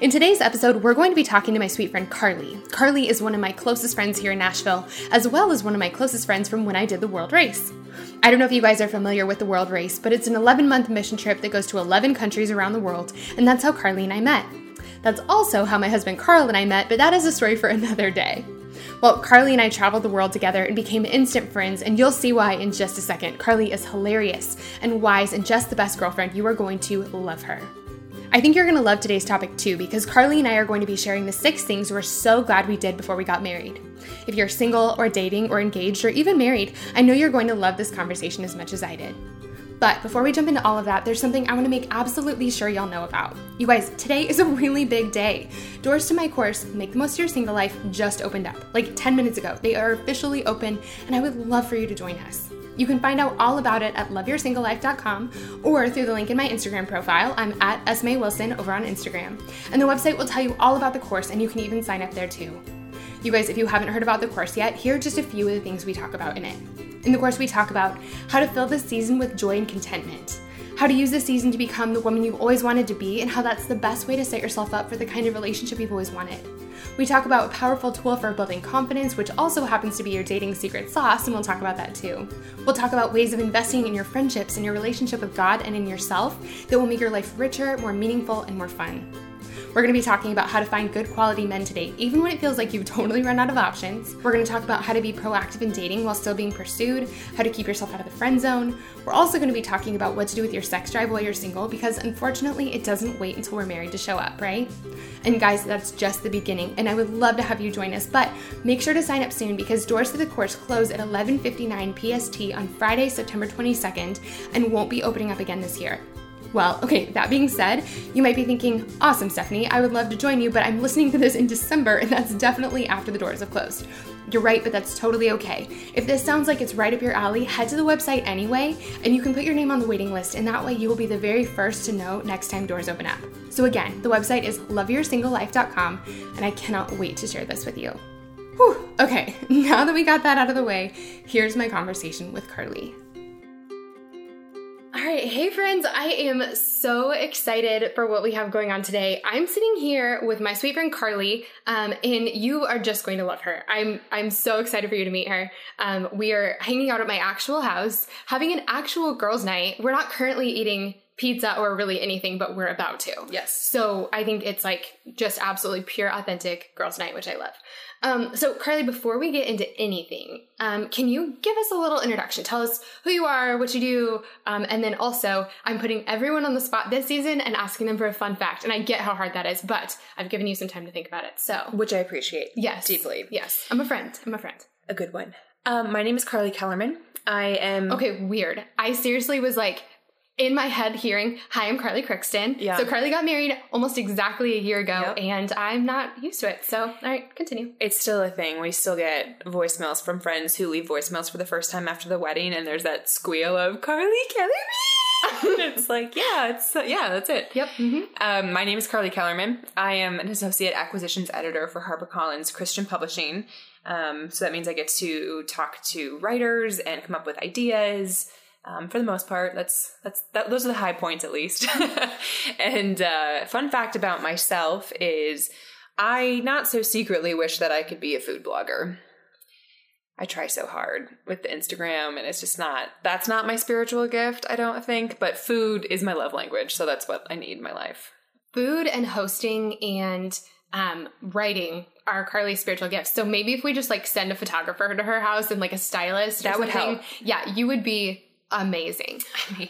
In today's episode, we're going to be talking to my sweet friend Carly. Carly is one of my closest friends here in Nashville, as well as one of my closest friends from when I did the World Race. I don't know if you guys are familiar with the World Race, but it's an 11 month mission trip that goes to 11 countries around the world, and that's how Carly and I met. That's also how my husband Carl and I met, but that is a story for another day. Well, Carly and I traveled the world together and became instant friends, and you'll see why in just a second. Carly is hilarious and wise and just the best girlfriend. You are going to love her. I think you're going to love today's topic too because Carly and I are going to be sharing the six things we're so glad we did before we got married. If you're single or dating or engaged or even married, I know you're going to love this conversation as much as I did. But before we jump into all of that, there's something I want to make absolutely sure y'all know about. You guys, today is a really big day. Doors to my course, Make the Most of Your Single Life, just opened up, like 10 minutes ago. They are officially open, and I would love for you to join us. You can find out all about it at loveyoursinglelife.com or through the link in my Instagram profile. I'm at Esme Wilson over on Instagram. And the website will tell you all about the course, and you can even sign up there too. You guys, if you haven't heard about the course yet, here are just a few of the things we talk about in it. In the course, we talk about how to fill the season with joy and contentment, how to use the season to become the woman you've always wanted to be, and how that's the best way to set yourself up for the kind of relationship you've always wanted. We talk about a powerful tool for building confidence, which also happens to be your dating secret sauce, and we'll talk about that too. We'll talk about ways of investing in your friendships and your relationship with God and in yourself that will make your life richer, more meaningful, and more fun. We're going to be talking about how to find good quality men to date, even when it feels like you've totally run out of options. We're going to talk about how to be proactive in dating while still being pursued, how to keep yourself out of the friend zone. We're also going to be talking about what to do with your sex drive while you're single, because unfortunately, it doesn't wait until we're married to show up, right? And guys, that's just the beginning, and I would love to have you join us, but make sure to sign up soon because doors to the course close at 11:59 PST on Friday, September 22nd, and won't be opening up again this year. Well, okay, that being said, you might be thinking, awesome, Stephanie, I would love to join you, but I'm listening to this in December, and that's definitely after the doors have closed. You're right, but that's totally okay. If this sounds like it's right up your alley, head to the website anyway, and you can put your name on the waiting list, and that way you will be the very first to know next time doors open up. So, again, the website is loveyoursinglelife.com, and I cannot wait to share this with you. Whew, okay, now that we got that out of the way, here's my conversation with Carly. All right, hey friends, I am so excited for what we have going on today. I'm sitting here with my sweet friend Carly, um, and you are just going to love her. I'm I'm so excited for you to meet her. Um, we are hanging out at my actual house, having an actual girls' night. We're not currently eating pizza or really anything, but we're about to. Yes. So I think it's like just absolutely pure, authentic girls' night, which I love. Um, so, Carly, before we get into anything, um, can you give us a little introduction? Tell us who you are, what you do, um, and then also, I'm putting everyone on the spot this season and asking them for a fun fact. And I get how hard that is, but I've given you some time to think about it. So, which I appreciate. Yes, deeply. Yes, I'm a friend. I'm a friend. A good one. Um, my name is Carly Kellerman. I am okay. Weird. I seriously was like, in my head hearing, Hi, I'm Carly Crookston. Yeah. So Carly got married almost exactly a year ago, Yep. and I'm not used to it. So, all right, continue. It's still a thing. We still get voicemails from friends who leave voicemails for the first time after the wedding, and there's that squeal of Carly Kellerman. it's like, yeah, it's yeah, that's it. Yep. hmm Um, my name is Carly Kellerman. I am an associate acquisitions editor for HarperCollins Christian Publishing. Um, so that means I get to talk to writers and come up with ideas. Um, for the most part, that's that's that, those are the high points at least. and uh, fun fact about myself is I not so secretly wish that I could be a food blogger. I try so hard with the Instagram, and it's just not. That's not my spiritual gift, I don't think. But food is my love language, so that's what I need in my life. Food and hosting and um, writing are Carly's spiritual gifts. So maybe if we just like send a photographer to her house and like a stylist, That would help. Yeah, you would be amazing. I mean,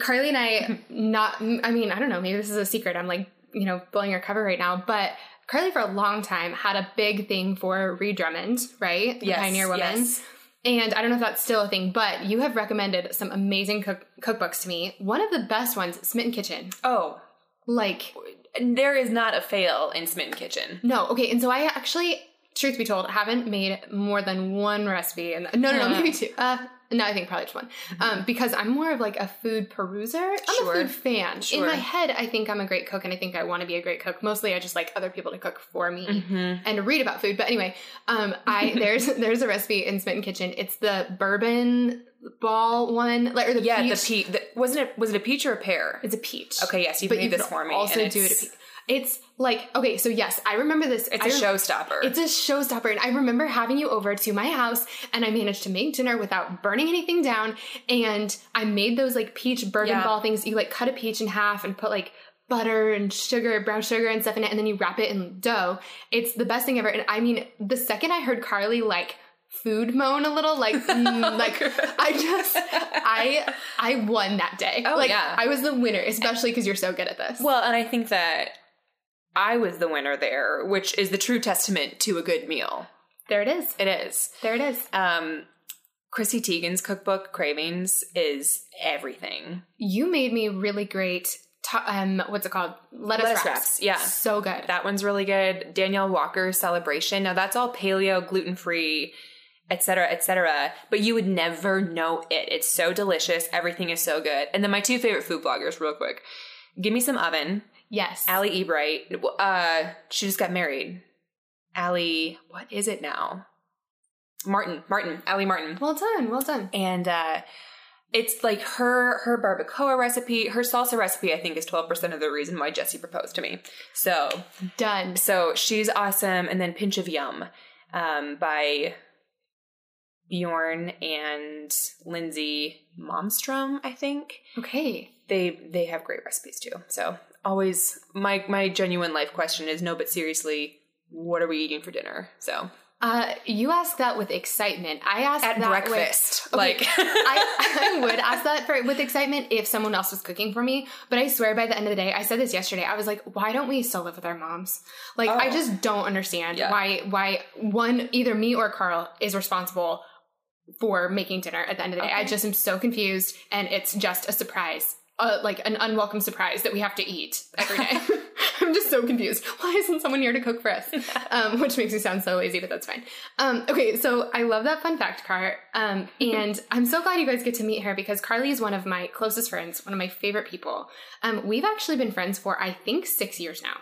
Carly and I, not, I mean, I don't know, maybe this is a secret. I'm like, you know, blowing her cover right now, but Carly for a long time had a big thing for Ree Drummond, right? The Yes, Pioneer Woman. yes. And I don't know if that's still a thing, but you have recommended some amazing cook- cookbooks to me. One of the best ones, Smitten Kitchen. oh, Like, there is not a fail in Smitten Kitchen. no, okay. And so I actually truth be told, haven't made more than one recipe. And no, no, no, maybe two. Uh, no, I think probably just one. Um, because I'm more of like a food peruser. I'm Mm-hmm. Sure. a food fan. Sure. In my head, I think I'm a great cook, and I think I want to be a great cook. Mostly, I just like other people to cook for me Mm-hmm. and to read about food. But anyway, um, I there's there's a recipe in Smitten Kitchen. It's the bourbon ball one, like or the Yeah, peach. the peach. The, wasn't it? Was it a peach or a pear? It's a peach. Okay, yes, you've but made you this for me. Also do it a peach. It's like okay, so yes, I remember this. It's I a rem- showstopper. It's a showstopper, and I remember having you over to my house, and I managed to make dinner without burning anything down. And I made those like peach bourbon Yeah. ball things. You like cut a peach in half and put like butter and sugar, brown sugar and stuff in it, and then you wrap it in dough. It's the best thing ever. And I mean, the second I heard Carly like food moan a little, like mm, like I just I I won that day. Oh, like yeah. I was the winner, especially because you're so good at this. well, and I think that I was the winner there, which is the true testament to a good meal. there it is. It is. There it is. Um, Chrissy Teigen's cookbook, Cravings, is everything. You made me really great. To, um, what's it called? Lettuce, Lettuce wraps. wraps, yeah. so good. That one's really good. Danielle Walker's Celebration. Now that's all paleo, gluten free, etc., etc. But you would never know it. It's so delicious. Everything is so good. And then my two favorite food bloggers, real quick. Give me some oven. Yes, Ali Ebright. Uh, she just got married. Ali, what is it now? Martin. Martin. Ali Martin. Well done. Well done. And uh it's like her her barbacoa recipe, her salsa recipe I think is 12% of the reason why Jesse proposed to me. So Done. so she's awesome. And then Pinch of Yum um, by Bjorn and Lindsay Momstrom, I think. Okay. They they have great recipes too. So always my my genuine life question is no, but seriously, what are we eating for dinner? So Uh, you ask that with excitement. I ask at that breakfast, With, like I, I would ask that for with excitement if someone else was cooking for me. But I swear, by the end of the day, I said this yesterday. I was like, why don't we still live with our moms? Like, I Oh. just don't understand Yeah. why why one either me or Carl is responsible for making dinner at the end of the day. I just am so confused, and it's just a surprise. Uh, like an unwelcome surprise that we have to eat every day. I'm just so confused. Why isn't someone here to cook for us? Um, which makes me sound so lazy, but that's fine. Um, okay, so I love that fun fact, Car. Um, and I'm so glad you guys get to meet her because Carly is one of my closest friends, one of my favorite people. Um, we've actually been friends for I think six years now.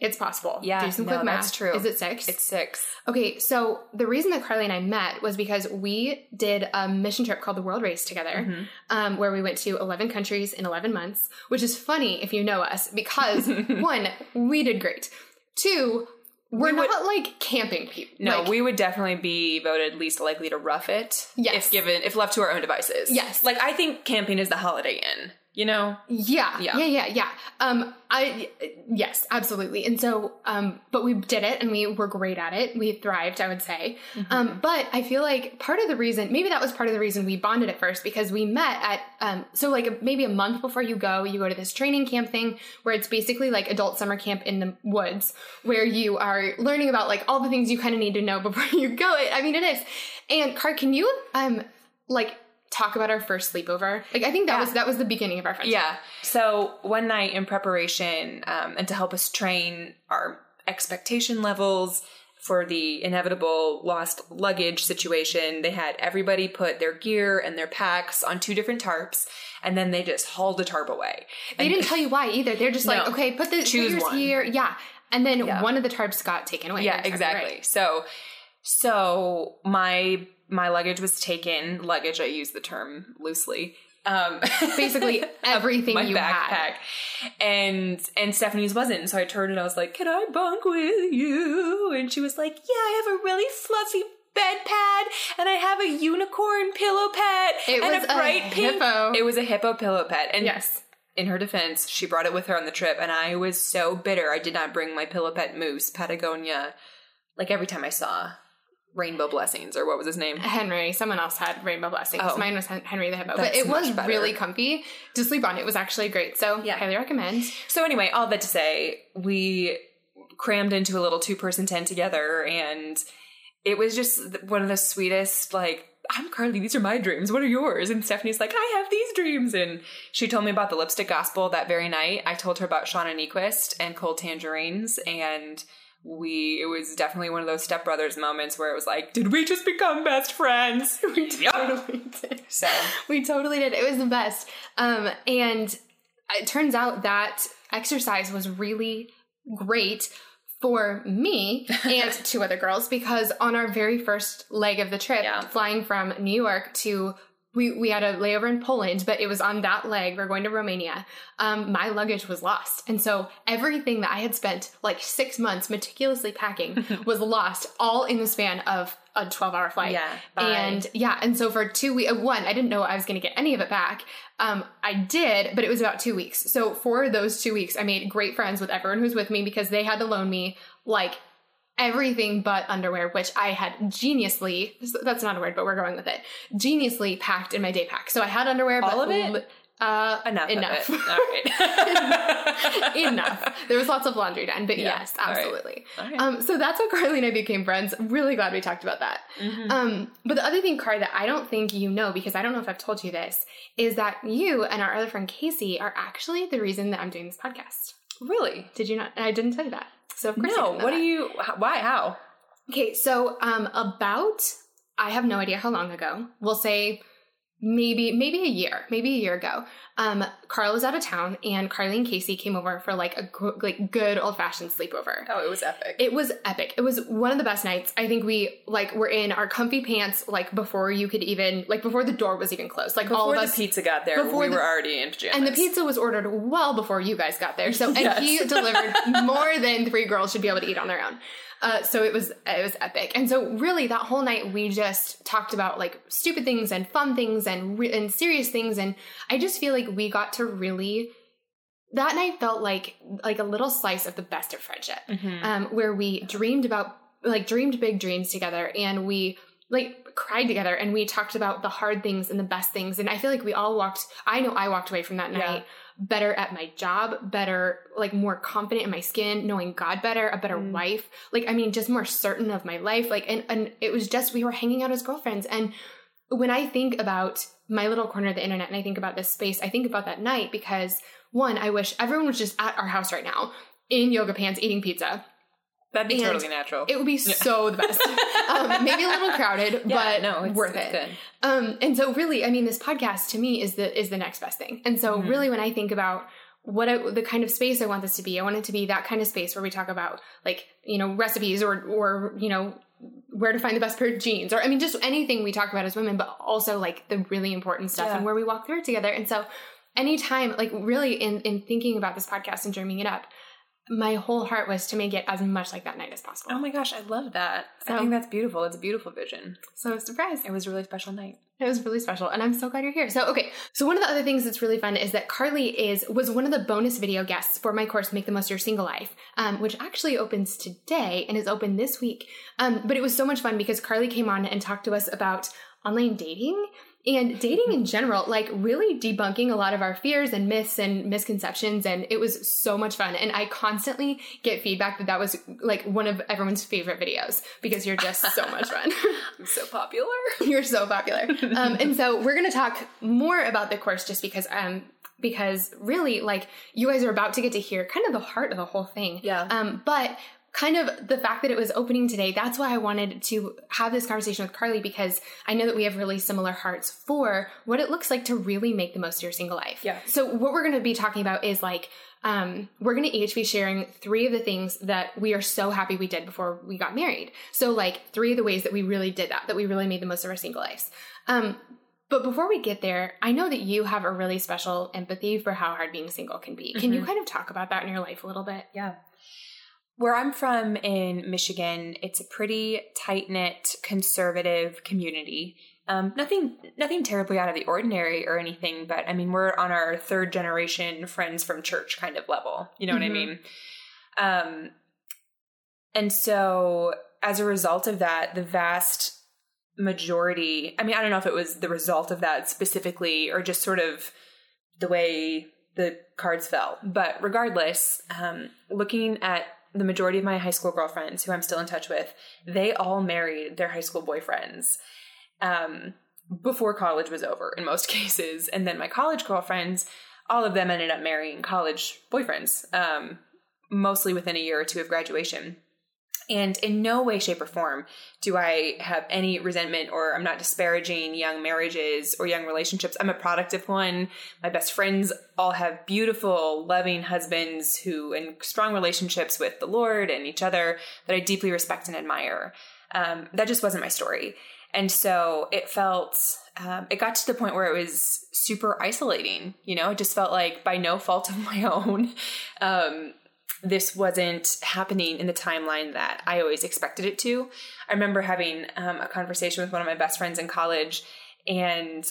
It's possible. Yeah, Do some no, quick math. that's true. Is it six? it's six. Okay, so the reason that Carly and I met was because we did a mission trip called the World Race together, Mm-hmm. um, where we went to 11 countries in 11 months, which is funny if you know us because one, we did great. Two, we're We would- not like camping people. No, Like, we would definitely be voted least likely to rough it. Yes. If given, if left to our own devices. Yes. Like, I think camping is the holiday inn, you know? Yeah, Yeah. yeah, yeah, yeah. Um, I yes, absolutely. And so, um, but we did it, and we were great at it. We thrived, I would say. Mm-hmm. Um, but I feel like part of the reason, maybe that was part of the reason we bonded at first, because we met at um, so like maybe a month before you go, you go to this training camp thing where it's basically like adult summer camp in the woods, where you are learning about like all the things you kind of need to know before you go. It, I mean, it is. And Car, can you um like talk about our first sleepover? Like, I think that Yeah. was that was the beginning of our friendship. Yeah. So one night in preparation, um, and to help us train our expectation levels for the inevitable lost luggage situation, they had everybody put their gear and their packs on two different tarps, and then they just hauled the tarp away. They And- didn't tell you why either. They're just like, okay, put the Choose one. here. Yeah. And then Yeah. one of the tarps got taken away. yeah exactly right. so so my my luggage was taken luggage i use the term loosely um Basically everything my you backpack had. and and stephanie's wasn't so i turned and i was like can i bunk with you and she was like yeah i have a really fluffy bed pad and i have a unicorn pillow pad It and was a a bright pink hippo. it was a hippo pillow pad and Yes. in her defense, she brought it with her on the trip, and I was so bitter I did not bring my Pillow Pet Moose, Patagonia, like every time I saw Rainbow Blessings, or what was his name? Henry, someone else had rainbow blessings. Oh. Mine was Henry the hippo, but it was better. really comfy to sleep on. It was actually great. So Yeah. highly recommend. So, anyway, all that to say, we crammed into a little two person tent together, and it was just one of the sweetest, like, I'm Carly, these are my dreams. What are yours? And Stephanie's like, I have these dreams. And she told me about the lipstick gospel that very night. I told her about Shauna Niequist and cold tangerines. And we it was definitely one of those stepbrothers moments where it was like, did we just become best friends? we totally did. So We totally did. It was the best. Um, and it turns out that exercise was really great for me and two other girls because on our very first leg of the trip, Yeah. flying from New York to we, we had a layover in Poland, but it was on that leg. We're going to Romania. Um, my luggage was lost. And so everything that I had spent like six months meticulously packing was lost all in the span of a 12 hour flight. Yeah, bye. And yeah. And so for two weeks, one, I didn't know I was going to get any of it back. Um, I did, but it was about two weeks. So for those two weeks, I made great friends with everyone who's with me because they had to loan me like everything but underwear, which I had geniusly, that's not a word, but we're going with it, geniusly packed in my day pack. So I had underwear, All but of it? uh, enough. Enough. Enough. There was lots of laundry done, but Yeah. yes, absolutely. All right. Um, so that's how Carly and I became friends. Really glad we talked about that. Mhm. Um, but the other thing, Car, that I don't think you know, because I don't know if I've told you this, is that you and our other friend Casey are actually the reason that I'm doing this podcast. really? Did you not? I didn't tell you that. So of course, No. What that. do you? Why? How? Okay, so um, about I have no idea how long ago. We'll say maybe maybe a year, maybe a year ago. Um, Carl was out of town, and Carly and Casey came over for like a gr- like good old fashioned sleepover. Oh, it was epic. It was epic. It was one of the best nights. I think we like were in our comfy pants like before you could even like before the door was even closed. Like all Before of the us pizza got there, before we the- were already in pajamas. and the pizza was ordered well before you guys got there. So and Yes. he delivered more than three girls should be able to eat on their own. Uh, so it was it was epic. And so really that whole night we just talked about like stupid things and fun things and re- and serious things and I just feel like we got to really that night felt like like a little slice of the best of friendship Mhm. um, where we dreamed about like dreamed big dreams together and we like cried together and we talked about the hard things and the best things and i feel like we all walked i know i walked away from that Yeah. night better at my job better like more confident in my skin knowing god better a better Mm. wife like i mean just more certain of my life like and, and it was just we were hanging out as girlfriends and when i think about my little corner of the internet and i think about this space i think about that night because one i wish everyone was just at our house right now in yoga pants eating pizza That'd be and totally natural. it would be so the best. um, maybe a little crowded, yeah, but no, it's worth it's it. Um, and so really, I mean, this podcast to me is the is the next best thing. And so Mhm. really, when I think about what I, the kind of space I want this to be, I want it to be that kind of space where we talk about like you know recipes or or you know where to find the best pair of jeans or I mean just anything we talk about as women, but also like the really important stuff Yeah. and where we walk through it together. And so anytime like really in in thinking about this podcast and dreaming it up my whole heart was to make it as much like that night as possible. Oh my gosh, I love that. So- I think that's beautiful. It's a beautiful vision. So surprise. It was a really special night. It was really special, and I'm so glad you're here. So, okay, so one of the other things that's really fun is that Carly is was one of the bonus video guests for my course, Make the Most of Your Single Life, um, which actually opens today and is open this week. Um, but it was so much fun because Carly came on and talked to us about online dating and dating in general, like really debunking a lot of our fears and myths and misconceptions. And it was so much fun. And I constantly get feedback that that was like one of everyone's favorite videos because you're just so much fun. I'm so popular. You're so popular. Um, and so we're going to talk more about the course just because, um, because really, like, you guys are about to get to hear kind of the heart of the whole thing. Yeah. Um, but kind of the fact that it was opening today, that's why I wanted to have this conversation with Carly because I know that we have really similar hearts for what it looks like to really make the most of your single life. Yeah. So what we're going to be talking about is like, um, we're going to each be sharing three of the things that we are so happy we did before we got married. So like three of the ways that we really did that, that we really made the most of our single lives. Um, but before we get there, I know that you have a really special empathy for how hard being single can be. Can you Mhm. kind of talk about that in your life a little bit? Yeah. Where I'm from in Michigan, it's a pretty tight knit conservative community. Um, nothing, nothing terribly out of the ordinary or anything, but I mean, we're on our third generation friends from church kind of level. You know what I Mhm. mean? Um, and so as a result of that, the vast majority, I mean, I don't know if it was the result of that specifically or just sort of the way the cards fell. But regardless, um, looking at the majority of my high school girlfriends who I'm still in touch with, they all married their high school boyfriends um, before college was over in most cases. And then my college girlfriends, all of them ended up marrying college boyfriends, um, mostly within a year or two of graduation. And in no way, shape, or form do I have any resentment or I'm not disparaging young marriages or young relationships. I'm a product of one. My best friends all have beautiful, loving husbands who in strong relationships with the Lord and each other that I deeply respect and admire. Um, that just wasn't my story. And so it felt, um, it got to the point where it was super isolating. You know, it just felt like by no fault of my own. Um, this wasn't happening in the timeline that I always expected it to. I remember having um, a conversation with one of my best friends in college, and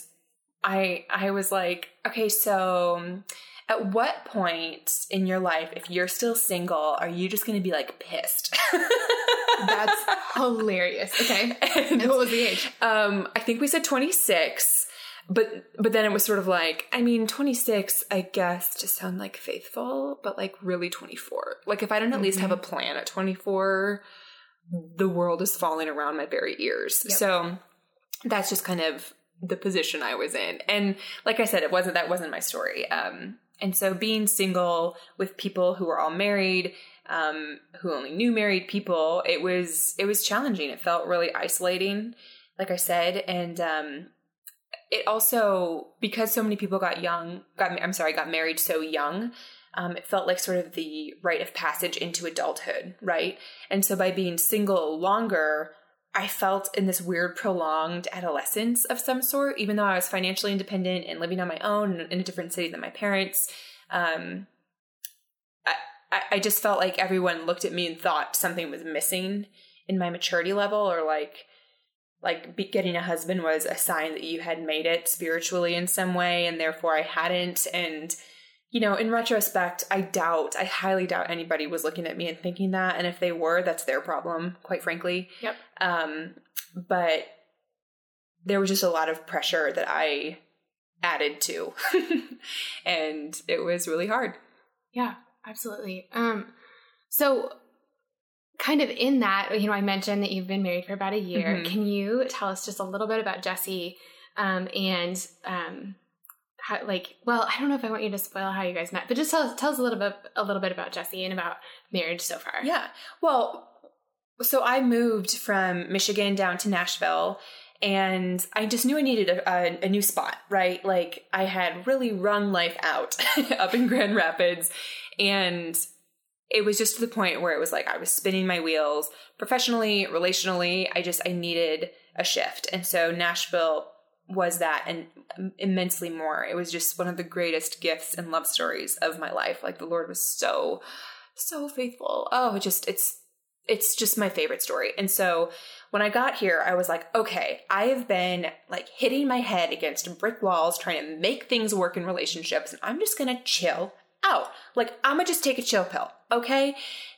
I I was like, okay, so at what point in your life, if you're still single, are you just going to be like pissed? That's hilarious. Okay, and, what was the age? Um, I think we said 26 but but then it was sort of like i mean 26 i guess to sound like faithful but like really 24 like if i don't at mm-hmm. least have a mm-hmm. plan at 24 the world is falling around my very ears yep. so that's just kind of the position i was in and like i said it wasn't that wasn't my story um and so being single with people who were all married um who only knew married people it was it was challenging it felt really isolating like i said and um it also because so many people got young got i'm sorry got married so young um, it felt like sort of the rite of passage into adulthood right? And so by being single longer i felt in this weird prolonged adolescence of some sort even though i was financially independent and living on my own in a different city than my parents um, I, I just felt like everyone looked at me and thought something was missing in my maturity level or like like be, getting a husband was a sign that you had made it spiritually in some way and therefore I hadn't. And you know in retrospect I doubt I highly doubt anybody was looking at me and thinking that. And if they were that's their problem quite frankly. Yep. Um but there was just a lot of pressure that I added to. And it was really hard. Yeah absolutely. Um so kind of in that, you know, I mentioned that you've been married for about a year. Mm-hmm. Can you tell us just a little bit about Jesse um, and um, how, like, well, I don't know if I want you to spoil how you guys met, but just tell, us, tell us a little bit a little bit about Jesse and about marriage so far. Yeah. Well, so I moved from Michigan down to Nashville and I just knew I needed a, a, a, new spot, right? Like I had really run life out up in Grand Rapids and it was just to the point where it was like I was spinning my wheels professionally, relationally. I just I needed a shift. And so Nashville was that and um, immensely more. It was just one of the greatest gifts and love stories of my life. Like the Lord was so so faithful. Oh, just it's it's just my favorite story. And so when I got here, I was like, okay, I have been like hitting my head against brick walls trying to make things work in relationships and I'm just to chill out. Like, I'm gonna just take a chill pill, okay?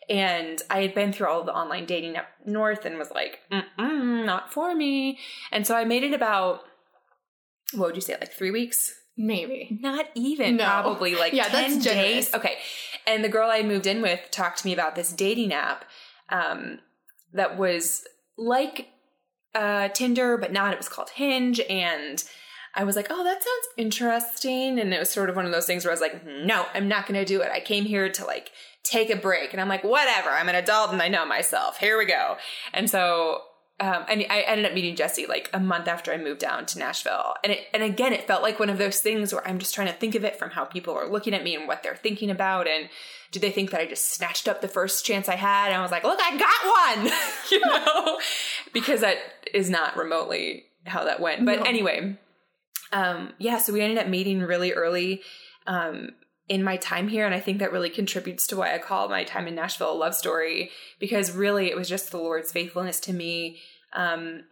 And I had been through all the online dating up north and was like, not for me. And so I made it about, what would you say, like three weeks? Maybe. Not even, no. probably like yeah, 10 days. Okay. And the girl I moved in with talked to me about this dating app um, that was like uh, Tinder, but not. It was called Hinge. And I was like, oh, that sounds interesting. And it was sort of one of those things where I was like, no, I'm not going to do it. I came here to like take a break. And I'm like, whatever. I'm an adult and I know myself. Here we go. And so, um, and I ended up meeting Jesse like a month after I moved down to Nashville. And it, and again, it felt like one of those things where I'm just trying to think of it from how people are looking at me and what they're thinking about. And do they think that I just snatched up the first chance I had? And I was like, look, I got one, you know, because that is not remotely how that went. But no. anyway, um, yeah, so we ended up meeting really early um, in my time here. And I think that really contributes to why I call my time in Nashville a love story, because really it was just the Lord's faithfulness to me um,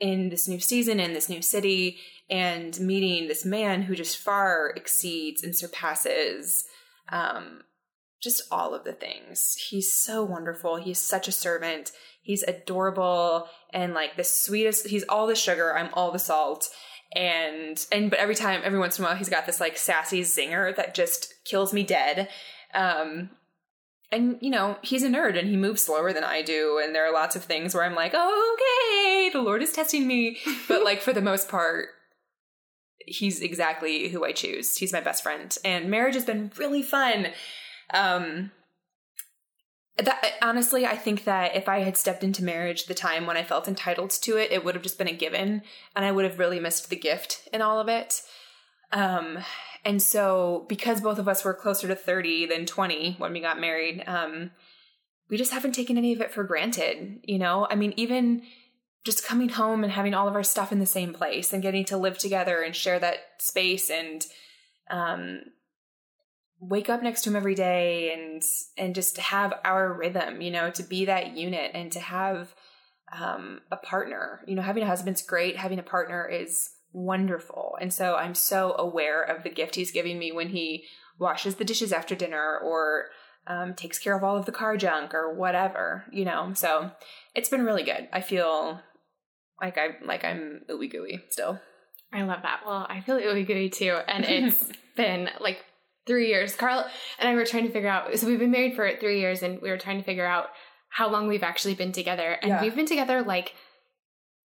in this new season, in this new city, and meeting this man who just far exceeds and surpasses um, just all of the things. He's so wonderful. He's such a servant. He's adorable and like the sweetest. He's all the sugar. I'm all the salt and and but every time every once in a while he's got this like sassy zinger that just kills me dead. Um and you know he's a nerd and he moves slower than i do. And there are lots of things where i'm like oh, okay the lord is testing me. But like for the most part he's exactly who i choose. He's my best friend. And marriage has been really fun. Um that honestly, I think that if I had stepped into marriage the time when I felt entitled to it, it would have just been a given, and I would have really missed the gift in all of it. Um, and so because both of us were closer to 30 than 20 when we got married, um, we just haven't taken any of it for granted, you know? I mean, even just coming home and having all of our stuff in the same place and getting to live together and share that space and um, wake up next to him every day and and just have our rhythm you know to be that unit and to have um, a partner. You know having a husband's great. Having a partner is wonderful. And so i'm so aware of the gift he's giving me when he washes the dishes after dinner or um, takes care of all of the car junk or whatever you know? So it's been really good. I feel like i like i'm ooey gooey still. I love that. Well, I feel ooey gooey too. And it's been like three years. Carl and I were trying to figure out, so we've been married for three years and we were trying to figure out how long we've actually been together. And Yeah. we've been together like,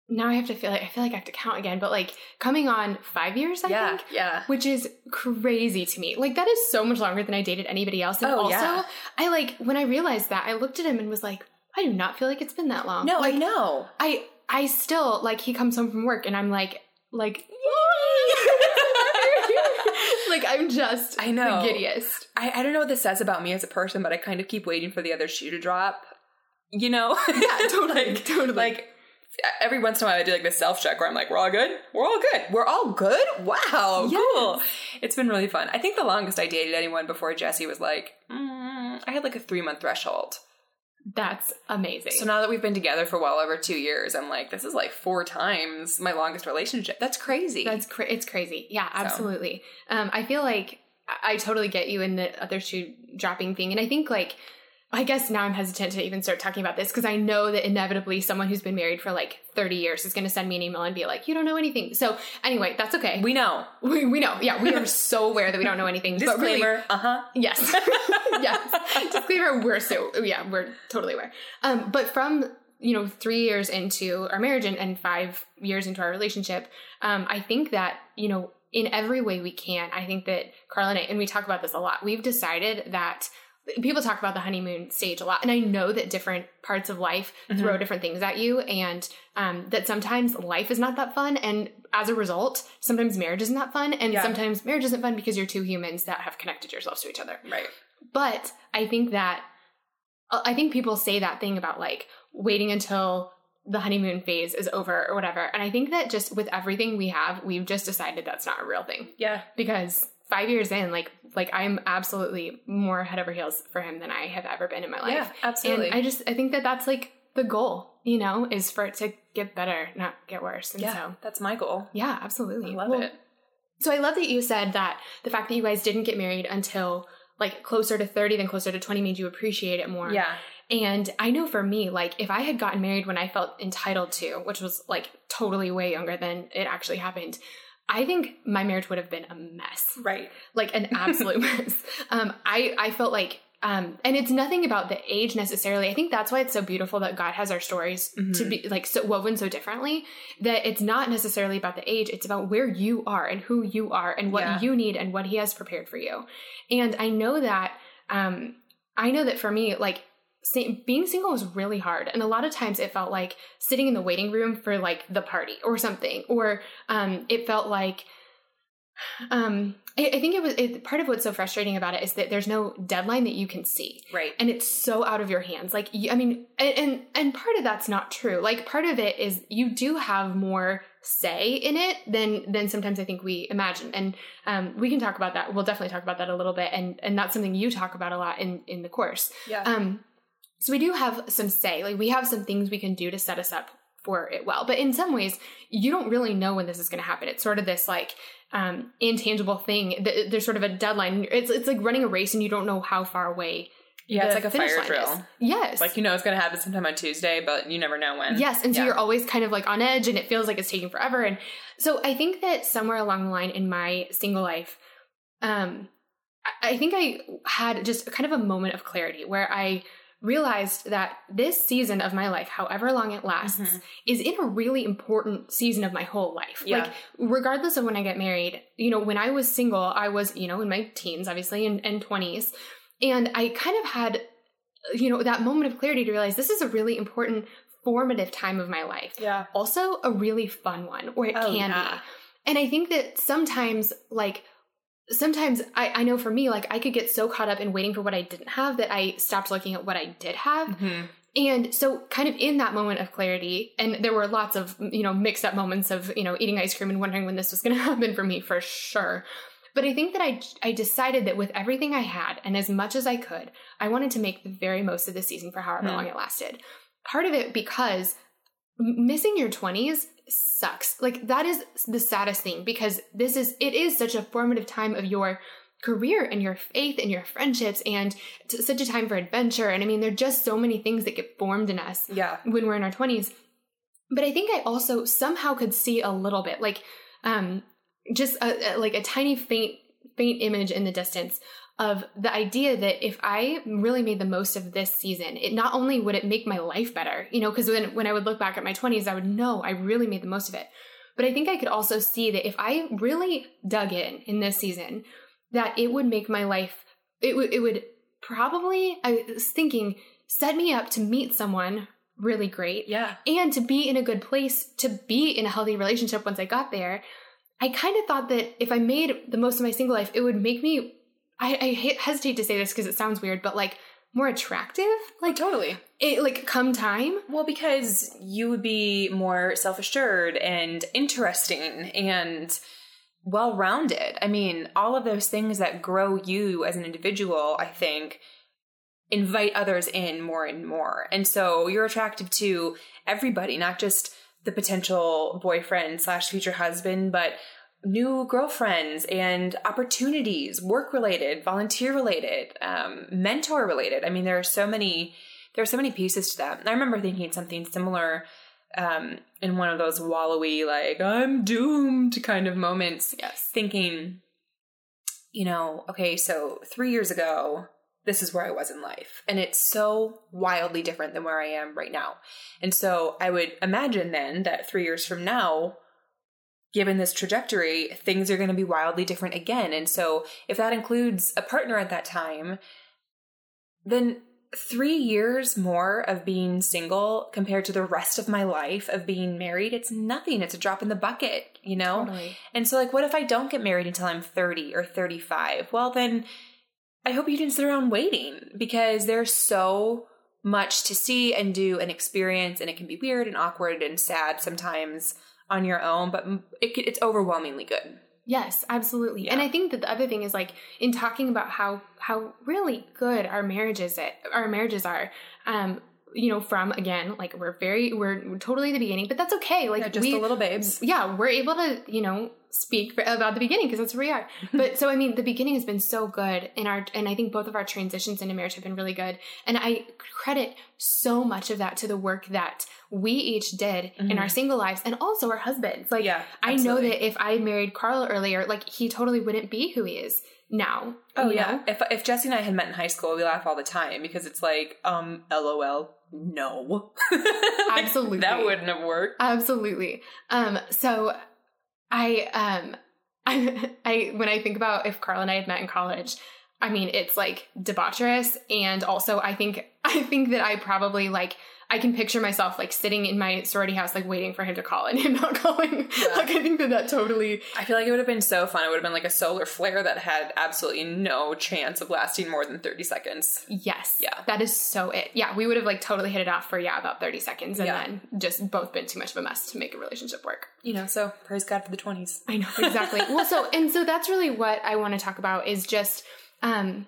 now I have to feel like, I feel like I have to count again, but like coming on five years, I yeah think. yeah Which is crazy to me. Like that is so much longer than I dated anybody else. And Oh, also, yeah. I like when I realized that, I looked at him and was like, I do not feel like it's been that long. no like, i know I I still like he comes home from work and I'm like like like I'm just I know. the giddiest. I, I don't know what this says about me as a person, but I kind of keep waiting for the other shoe to drop. You know? Yeah, totally, like, totally. Like every once in a while I do like this self check where I'm like, we're all good? We're all good. We're all good? Wow, cool. It's been really fun. I think the longest I dated anyone before Jesse was like, mm, I had like a three month threshold. That's amazing. So now that we've been together for well over two years, I'm like, this is like four times my longest relationship. That's crazy. That's cra- it's crazy. Yeah, absolutely. Um, I feel like I I totally get you in the other shoe dropping thing, and I think like I guess now I'm hesitant to even start talking about this because I know that inevitably someone who's been married for like 30 years is going to send me an email and be like, "You don't know anything." So anyway, that's okay. we know. we, we know. Yeah, we are so aware that we don't know anything. but really- Disclaimer. uh huh. Yes. yes. Disclaimer, we're so yeah, we're totally aware. Um, but from you know, three years into our marriage and, and five years into our relationship, um, I think that, you know, in every way we can, I think that Carl and I, and we talk about this a lot, we've decided that people talk about the honeymoon stage a lot. And I know that different parts of life throw different things at you and um, that sometimes life is not that fun. And as a result, sometimes marriage isn't that fun. And Yeah. sometimes marriage isn't fun because you're two humans that have connected yourselves to each other. Right. But I think that uh, I think people say that thing about like waiting until the honeymoon phase is over or whatever. And I think that just with everything we have, we've just decided that's not a real thing Yeah. because 5 years in like like I'm absolutely more head over heels for him than I have ever been in my life. Yeah, absolutely. And I just I think that that's like the goal, you know, is for it to get better, not get worse. And yeah. so that's my goal. yeah, absolutely. I love Well, it. so I love that you said that the fact that you guys didn't get married until like closer to 30 than closer to 20 made you appreciate it more. Yeah. And I know for me, like if I had gotten married when I felt entitled to, which was like totally way younger than it actually happened, I think my marriage would have been a mess. Right. Like an absolute mess. Um, I, I felt like um, and it's nothing about the age necessarily. I think that's why it's so beautiful that God has our stories to be like so woven so differently that it's not necessarily about the age. It's about where you are and who you are and what Yeah. you need and what he has prepared for you. And I know that, um, I know that for me, like being single was really hard. And a lot of times it felt like sitting in the waiting room for like the party or something, or, um, it felt like, um, I, I think it was it, part of what's so frustrating about it is that there's no deadline that you can see Right. and it's so out of your hands like you, i mean and, and and part of that's not true like part of it is you do have more say in it than than sometimes i think we imagine and um, we can talk about that we'll definitely talk about that a little bit and and that's something you talk about a lot in in the course yeah. um, so we do have some say, like we have some things we can do to set us up for it well. But in some ways, you don't really know when this is going to happen. It's sort of this like um, intangible thing. Th- There's sort of a deadline. It's it's like running a race and you don't know how far away. yeah. It's like a finish fire line drill. is. Yes. Like you know it's gonna happen sometime on Tuesday, but you never know when. Yes, and so Yeah. you're always kind of like on edge and it feels like it's taking forever. And so I think that somewhere along the line in my single life, um, I think I had just kind of a moment of clarity where I realized that this season of my life, however long it lasts, Mhm. is in a really important season of my whole life. Yeah. Like, regardless of when I get married, you know, when I was single, I was, you know, in my teens, obviously, and, and 20s. And I kind of had you know, that moment of clarity to realize this is a really important formative time of my life. Yeah. Also a really fun one, or it Oh, can yeah. be. And I think that sometimes, like, sometimes I, I know for me, like, I could get so caught up in waiting for what I didn't have that I stopped looking at what I did have. Mhm. And so, kind of in that moment of clarity, and there were lots of, you know, mixed up moments of, you know, eating ice cream and wondering when this was going to happen for me for sure. But I think that I, I decided that with everything I had and as much as I could, I wanted to make the very most of this season for however Hmm. long it lasted. Part of it because missing your 20s sucks. Like, that is the saddest thing because this is, it is such a formative time of your career and your faith and your friendships and such a time for adventure. And I mean, there are just so many things that get formed in us Yeah. when we're in our 20s. But I think I also somehow could see a little bit, like, um, just a, a- like a tiny faint, faint image in the distance of the idea that if I really made the most of this season, it not only would it make my life better, you know, because when, when I would look back at my 20s, I would know I really made the most of it. But I think I could also see that if I really dug in in this season, that it would make my life, it would, it would probably, I was thinking, set me up to meet someone really great Yeah. and to be in a good place to be in a healthy relationship once I got there. I kind of thought that if I made the most of my single life, it would make me. I, I hesitate to say this because it sounds weird, but like more attractive. Oh, like Totally. it, like come time. Well, because you would be more self assured and interesting and well rounded. I mean, all of those things that grow you as an individual, I think, invite others in more and more. And so you're attractive to everybody, not just the potential boyfriend slash future husband, but new girlfriends and opportunities, work related, volunteer related, um, mentor related. I mean, there are so many there are so many pieces to that. And I remember thinking something similar um, in one of those wallowy, like, I'm doomed kind of moments, Yes. thinking, you know, okay, so three years ago, this is where I was in life. And it's so wildly different than where I am right now. And so I would imagine then that three years from now, given this trajectory, things are going to be wildly different again. And so if that includes a partner at that time, then three years more of being single compared to the rest of my life of being married, it's nothing. It's a drop in the bucket, you know? Totally. And so, like, what if I don't get married until I'm 30 or 35? Well, then I hope you didn't sit around waiting because there's so much to see and do and experience, and it can be weird and awkward and sad sometimes on your own, but it, it's overwhelmingly good. Yes, absolutely. Yeah. And I think that the other thing is like in talking about how how really good our marriages it, our marriages are. Um, you know, from again, like we're very we're, we're totally the beginning, but that's okay. Like Yeah, just we, the little babes. yeah, we're able to, you know, speak for, about the beginning because that's where we are. but so, I mean, the beginning has been so good in our, and I think both of our transitions into marriage have been really good. And I credit so much of that to the work that we each did in our mm-hmm. single lives and also our husbands. Like, Yeah, I know that if I married Carl earlier, like he totally wouldn't be who he is now. Oh yeah. know? If if Jesse and I had met in high school, we laugh all the time because it's like, um, LOL, no. Like, Absolutely. that wouldn't have worked. Absolutely. Um, so I um I I when I think about if Carl and I had met in college, I mean it's like debaucherous and also I think I think that I probably like I can picture myself like sitting in my sorority house like waiting for him to call and him not calling. Yeah. Like I think that that totally I feel like it would have been so fun. It would have been like a solar flare that had absolutely no chance of lasting more than 30 seconds. yes. Yeah. That is so it. Yeah, we would have like totally hit it off for yeah about 30 seconds and Yeah. then just both been too much of a mess to make a relationship work. You know, so praise God for the 20s. I know exactly. well, so and so that's really what I want to talk about is just um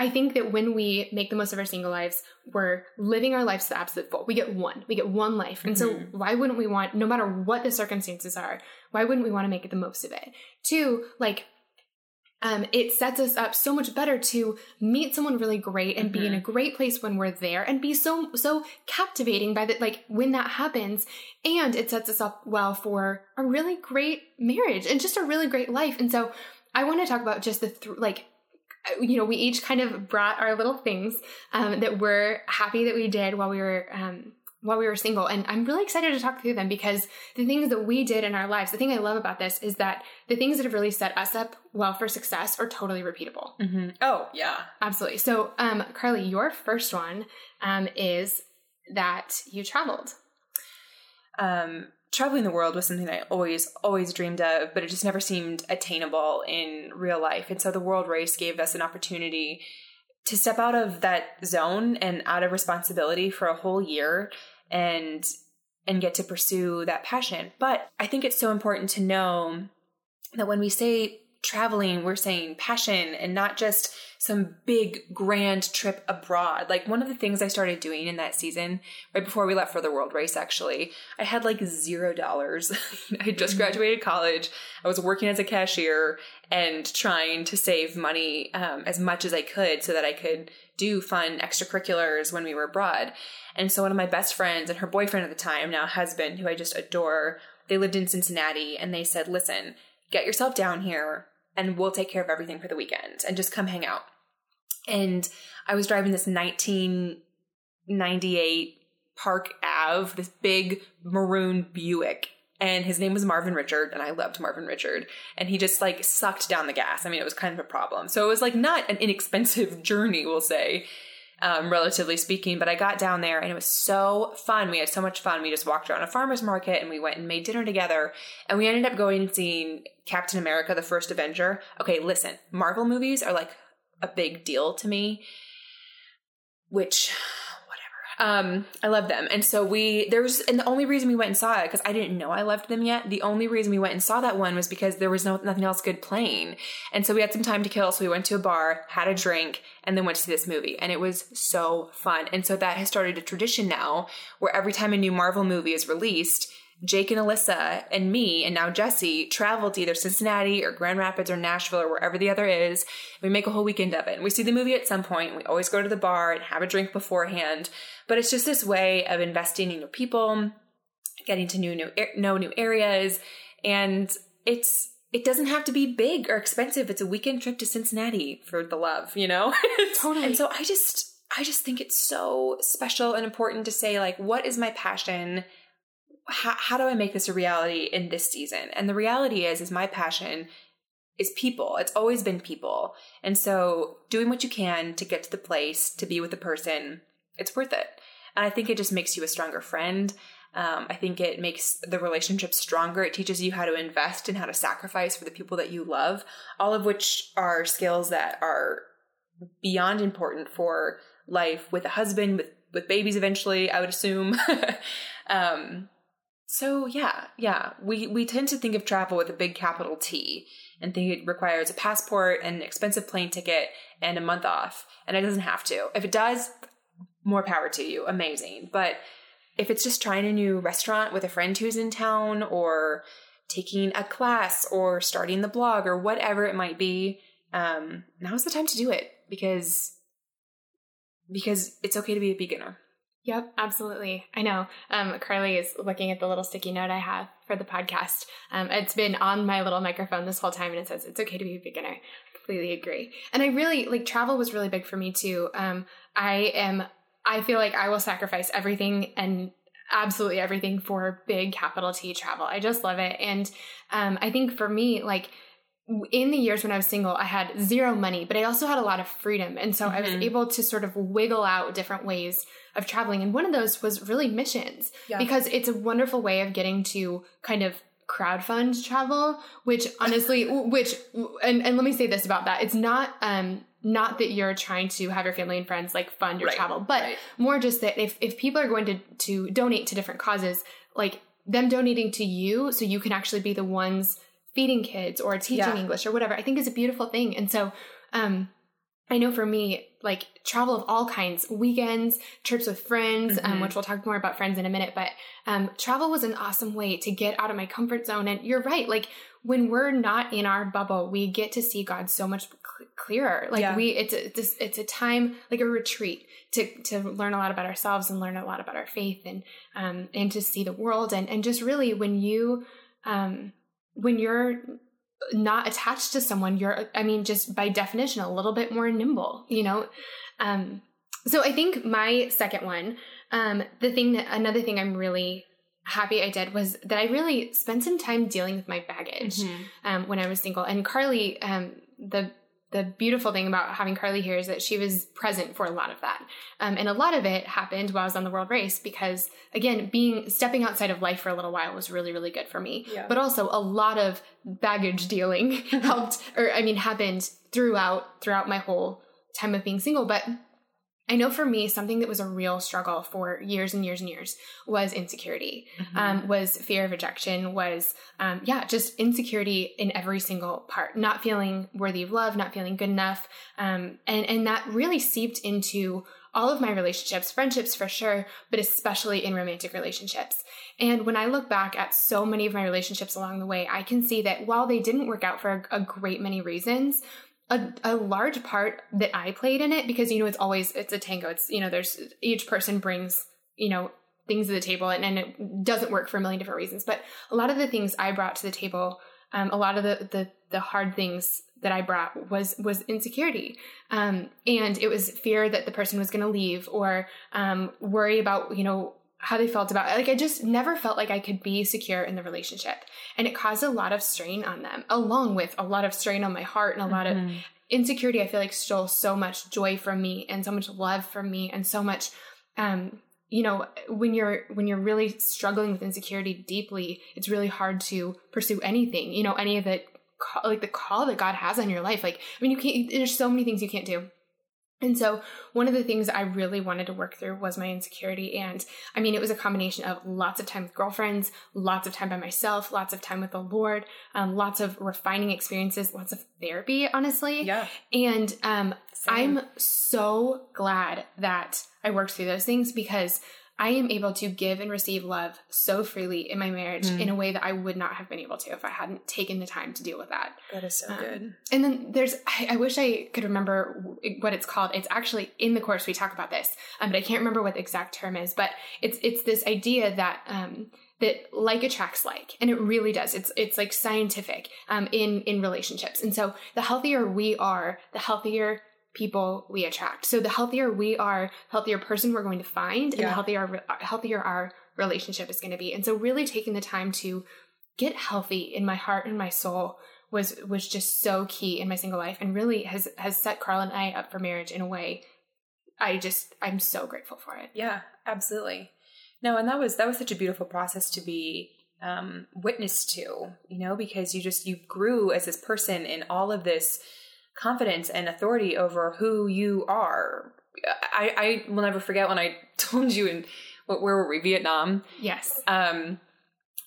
I think that when we make the most of our single lives, we're living our lives to the absolute full. We get one. We get one life. And so why wouldn't we want no matter what the circumstances are, why wouldn't we want to make it the most of it? Two, like um, it sets us up so much better to meet someone really great and be in a great place when we're there and be so so captivating by that like when that happens and it sets us up well for a really great marriage and just a really great life and so i want to talk about just the th- like you know we each kind of brought our little things um, that we're happy that we did while we were um, while we were single. And I'm really excited to talk through them because the things that we did in our lives, the thing I love about this is that the things that have really set us up well for success are totally repeatable. Mm-hmm. Oh, yeah. Absolutely. So, um, Carly, your first one um, is that you traveled. Um, traveling the world was something I always, always dreamed of, but it just never seemed attainable in real life. And so the world race gave us an opportunity to step out of that zone and out of responsibility for a whole year and and get to pursue that passion. But I think it's so important to know that when we say traveling, we're saying passion and not just some big grand trip abroad. Like one of the things I started doing in that season, right before we left for the world race, actually, I had like zero dollars. I just mm-hmm. graduated college. I was working as a cashier and trying to save money um, as much as I could so that I could do fun extracurriculars when we were abroad. And so one of my best friends and her boyfriend at the time, now husband, who I just adore, they lived in Cincinnati and they said, listen, get yourself down here and we'll take care of everything for the weekend and just come hang out. And I was driving this 1998 Park Ave, this big maroon Buick. And his name was Marvin Richard, and I loved Marvin Richard. And he just like sucked down the gas. I mean, it was kind of a problem. So it was like not an inexpensive journey, we'll say um, relatively speaking. But I got down there and it was so fun. We had so much fun. We just walked around a farmer's market and we went and made dinner together. And we ended up going and seeing Captain America, the first Avenger. Okay, listen, Marvel movies are like a big deal to me, which um, I love them. And so we, there was, and the only reason we went and saw it, because I didn't know I loved them yet, the only reason we went and saw that one was because there was no, nothing else good playing. And so we had some time to kill. So we went to a bar, had a drink, and then went to see this movie. And it was so fun. And so that has started a tradition now where every time a new Marvel movie is released, Jake and Alyssa and me and now Jesse travel to either Cincinnati or Grand Rapids or Nashville or wherever the other is. We make a whole weekend of it. And we see the movie at some point. We always go to the bar and have a drink beforehand. But it's just this way of investing in new people, getting to new, new know new areas, and it's it doesn't have to be big or expensive. It's a weekend trip to Cincinnati for the love, you know? totally. And so I just I just think it's so special and important to say like what is my passion? how, how do I make this a reality in this season? And the reality is, is my passion is people. It's always been people. And so doing what you can to get to the place, to be with the person, it's worth it. And I think it just makes you a stronger friend. Um, I think it makes the relationship stronger. It teaches you how to invest and how to sacrifice for the people that you love, all of which are skills that are beyond important for life with a husband, with, with babies eventually, I would assume. um, so yeah, yeah, we we tend to think of travel with a big capital T and think it requires a passport an expensive plane ticket and a month off, and it doesn't have to. If it does, more power to you, amazing. But if it's just trying a new restaurant with a friend who's in town or taking a class or starting the blog or whatever it might be, um, now's the time to do it because because it's okay to be a beginner. Yep, absolutely. I know. Um, Carly is looking at the little sticky note I have for the podcast. Um, it's been on my little microphone this whole time and it says it's okay to be a beginner. I Completely agree. And I really like travel was really big for me too. Um, I am, I feel like I will sacrifice everything and absolutely everything for big capital T travel. I just love it. And um, I think for me, like, in the years when I was single, I had zero money, but I also had a lot of freedom. And so mm-hmm. I was mm-hmm. able to sort of wiggle out different ways of traveling. And one of those was really missions yeah. because it's a wonderful way of getting to kind of crowdfund travel, which honestly, which, and, and let me say this about that. It's not, um, not that you're trying to have your family and friends like fund your right. travel, but right. more just that if, if people are going to, to donate to different causes, like them donating to you so you can actually be the ones feeding kids or teaching yeah. English or whatever, I think is a beautiful thing. And so, um, I know for me, like travel of all kinds, weekends, trips with friends, um, mm-hmm. um, which we'll talk more about friends in a minute, but um, travel was an awesome way to get out of my comfort zone. And you're right, like when we're not in our bubble, we get to see God so much cl- clearer. Like yeah. we, it's a, it's, it's a time, like a retreat to, to learn a lot about ourselves and learn a lot about our faith and, um, and to see the world. And, and just really when you, um, when you're not attached to someone, you're, I mean, just by definition, a little bit more nimble, you know? Um, so I think my second one Um, the thing that another thing I'm really happy I did was that I really spent some time dealing with my baggage Mm-hmm. um, when I was single. And Carly, um, the the beautiful thing about having Carly here is that she was present for a lot of that, um, and a lot of it happened while I was on the world race because again, being stepping outside of life for a little while was really really good for me. Yeah. But also a lot of baggage dealing helped, or I mean, happened throughout throughout my whole time of being single. But I know for me, something that was a real struggle for years and years and years was insecurity, Mm-hmm. um, was fear of rejection, was, um, yeah, just insecurity in every single part, not feeling worthy of love, not feeling good enough. Um, and, and that really seeped into all of my relationships, friendships for sure, but especially in romantic relationships. And when I look back at so many of my relationships along the way, I can see that while they didn't work out for a, a great many reasons, a, a large part that I played in it because you know it's always it's a tango. It's you know there's each person brings you know things to the table and, and it doesn't work for a million different reasons. But a lot of the things I brought to the table, um, a lot of the the the hard things that I brought was was insecurity, um, and it was fear that the person was going to leave or um, worry about you know how they felt about it. Like I just never felt like I could be secure in the relationship. And it caused a lot of strain on them, along with a lot of strain on my heart and a lot of insecurity. I feel like stole so much joy from me and so much love from me and so much um you know when you're when you're really struggling with insecurity deeply it's really hard to pursue anything you know any of the like the call that god has on your life like i mean you can't there's so many things you can't do and so one of the things I really wanted to work through was my insecurity. And I mean, it was a combination of lots of time with girlfriends, lots of time by myself, lots of time with the Lord, um, lots of refining experiences, lots of therapy, honestly. Yeah. And um, I'm so glad that I worked through those things because I am able to give and receive love so freely in my marriage Mm. in a way that I would not have been able to if I hadn't taken the time to deal with that. That is so Um, good. And then there's, I, I wish I could remember what it's called. It's actually in the course we talk about this, um, but I can't remember what the exact term is. But it's it's this idea that um, that like attracts like, and it really does. It's it's like scientific um, in in relationships. And so the healthier we are, the healthier people we attract. So the healthier we are, healthier person we're going to find, and Yeah. the healthier healthier our relationship is going to be. And so really taking the time to get healthy in my heart and my soul was was just so key in my single life and really has has set Carl and I up for marriage in a way I just I'm so grateful for it. Yeah, absolutely. No, and that was that was such a beautiful process to be um, witness to, you know, because you just you grew as this person in all of this confidence and authority over who you are. I, I will never forget when I told you in what where were we Vietnam, Yes. um,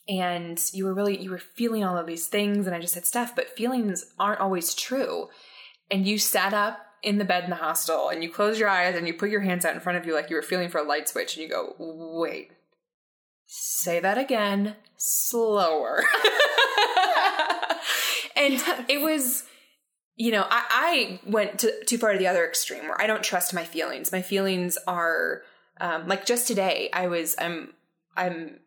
and you were really you were feeling all of these things, and I just said stuff, but feelings aren't always true. And you sat up in the bed in the hostel, and you closed your eyes, and you put your hands out in front of you like you were feeling for a light switch, and you go, "Wait, say that again, slower." and it was you know, I, I went to too far to the other extreme where I don't trust my feelings. My feelings are um, like just today. I was I'm I'm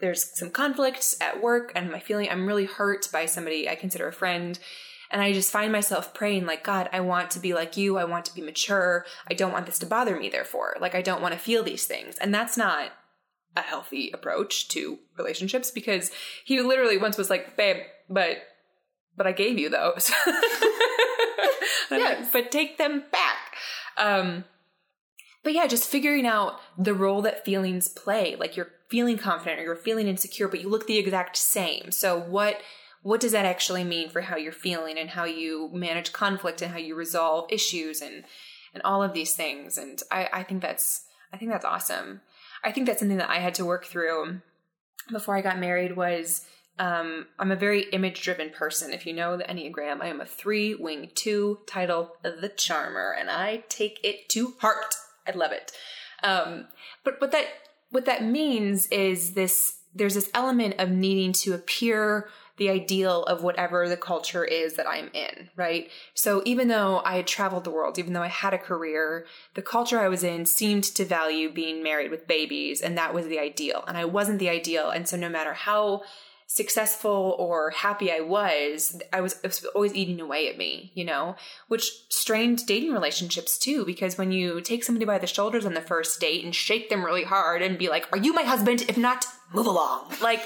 there's some conflicts at work, and my feeling I'm really hurt by somebody I consider a friend, and I just find myself praying like God, I want to be like you. I want to be mature. I don't want this to bother me. Therefore, like I don't want to feel these things, and that's not a healthy approach to relationships because he literally once was like, babe, but but I gave you those. Yes. but take them back. Um, but yeah, just figuring out the role that feelings play. Like you're feeling confident or you're feeling insecure, but you look the exact same. So what what does that actually mean for how you're feeling and how you manage conflict and how you resolve issues and and all of these things? And I, I think that's I think that's awesome. I think that's something that I had to work through before I got married was um, I'm a very image driven person. If you know the Enneagram, I am a three wing two titled the Charmer, and I take it to heart. I love it. Um, but what that what that means is this there's this element of needing to appear the ideal of whatever the culture is that I'm in, right? So even though I had traveled the world, even though I had a career, the culture I was in seemed to value being married with babies, and that was the ideal. And I wasn't the ideal. And so no matter how successful or happy I was, I was, it was always eating away at me, you know, which strained dating relationships too. Because when you take somebody by the shoulders on the first date and shake them really hard and be like, Are you my husband? If not, move along. Like,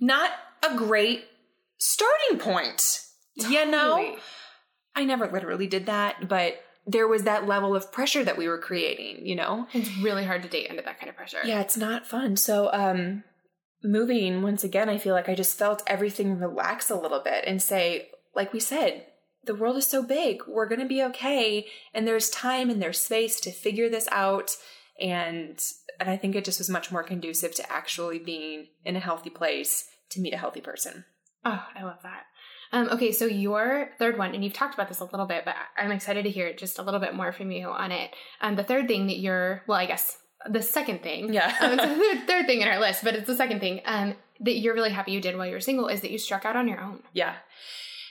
not a great starting point, you know? I never literally did that, but there was that level of pressure that we were creating, you know? It's really hard to date under that kind of pressure. Yeah, it's not fun. So, um, moving once again, I feel like I just felt everything relax a little bit and say, like we said, the world is so big. We're going to be okay. And there's time and there's space to figure this out. And, and I think it just was much more conducive to actually being in a healthy place to meet a healthy person. Oh, I love that. Um, okay, so your third one, and you've talked about this a little bit, but I'm excited to hear just a little bit more from you on it. Um, the third thing that you're, well, I guess the second thing, Yeah. um, it's the third, third thing in our list, but it's the second thing um, that you're really happy you did while you were single is that you struck out on your own. Yeah.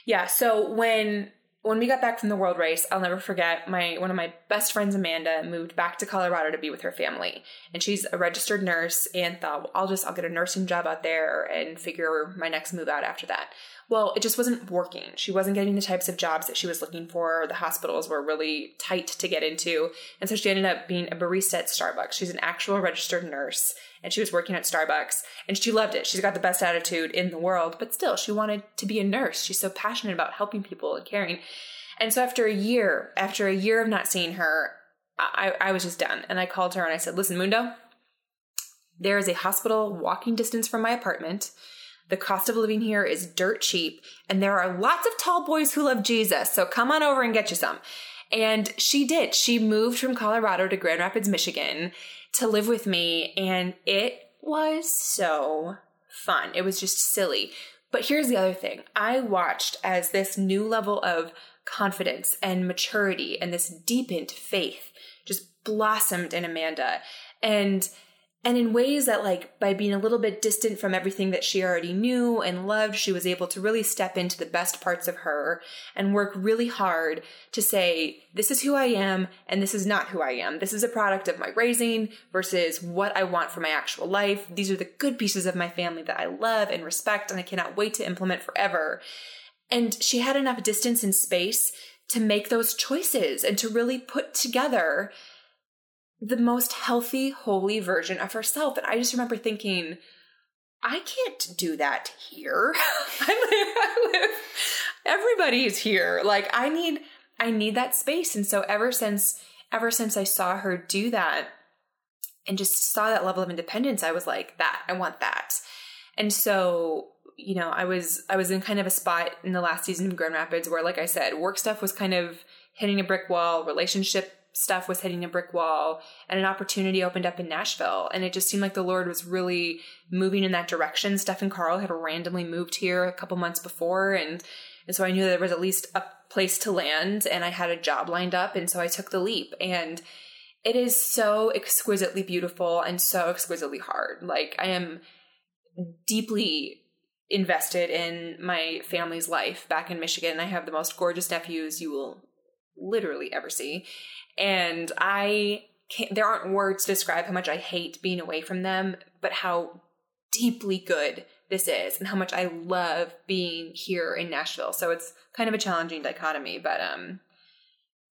Yeah. So when when we got back from the world race, I'll never forget my one of my best friends, Amanda, moved back to Colorado to be with her family. And she's a registered nurse and thought, well, I'll just I'll get a nursing job out there and figure my next move out after that. Well, it just wasn't working. She wasn't getting the types of jobs that she was looking for. The hospitals were really tight to get into. And so she ended up being a barista at Starbucks. She's an actual registered nurse and she was working at Starbucks and she loved it. She's got the best attitude in the world, but still, she wanted to be a nurse. She's so passionate about helping people and caring. And so after a year, after a year of not seeing her, I, I was just done. And I called her and I said, Listen, Mundo, there is a hospital walking distance from my apartment. The cost of living here is dirt cheap, and there are lots of tall boys who love Jesus. So come on over and get you some. And she did. She moved from Colorado to Grand Rapids, Michigan to live with me, and it was so fun. It was just silly. But here's the other thing I watched as this new level of confidence and maturity and this deepened faith just blossomed in Amanda. And and in ways that like by being a little bit distant from everything that she already knew and loved she was able to really step into the best parts of her and work really hard to say this is who i am and this is not who i am. This is a product of my raising versus what i want for my actual life. These are the good pieces of my family that i love and respect and i cannot wait to implement forever. And she had enough distance and space to make those choices and to really put together the most healthy, holy version of herself. And I just remember thinking, I can't do that here. I live, I live, everybody's here. Like I need, I need that space. And so ever since, ever since I saw her do that and just saw that level of independence, I was like, that, I want that. And so, you know, I was, I was in kind of a spot in the last season of Grand Rapids where, like I said, work stuff was kind of hitting a brick wall, relationship stuff was hitting a brick wall and an opportunity opened up in Nashville. And it just seemed like the Lord was really moving in that direction. Steph and Carl had randomly moved here a couple months before. And, and so I knew there was at least a place to land and I had a job lined up. And so I took the leap and it is so exquisitely beautiful and so exquisitely hard. Like I am deeply invested in my family's life back in Michigan. I have the most gorgeous nephews you will literally ever see. And I can't, there aren't words to describe how much I hate being away from them, but how deeply good this is and how much I love being here in Nashville. So it's kind of a challenging dichotomy, but um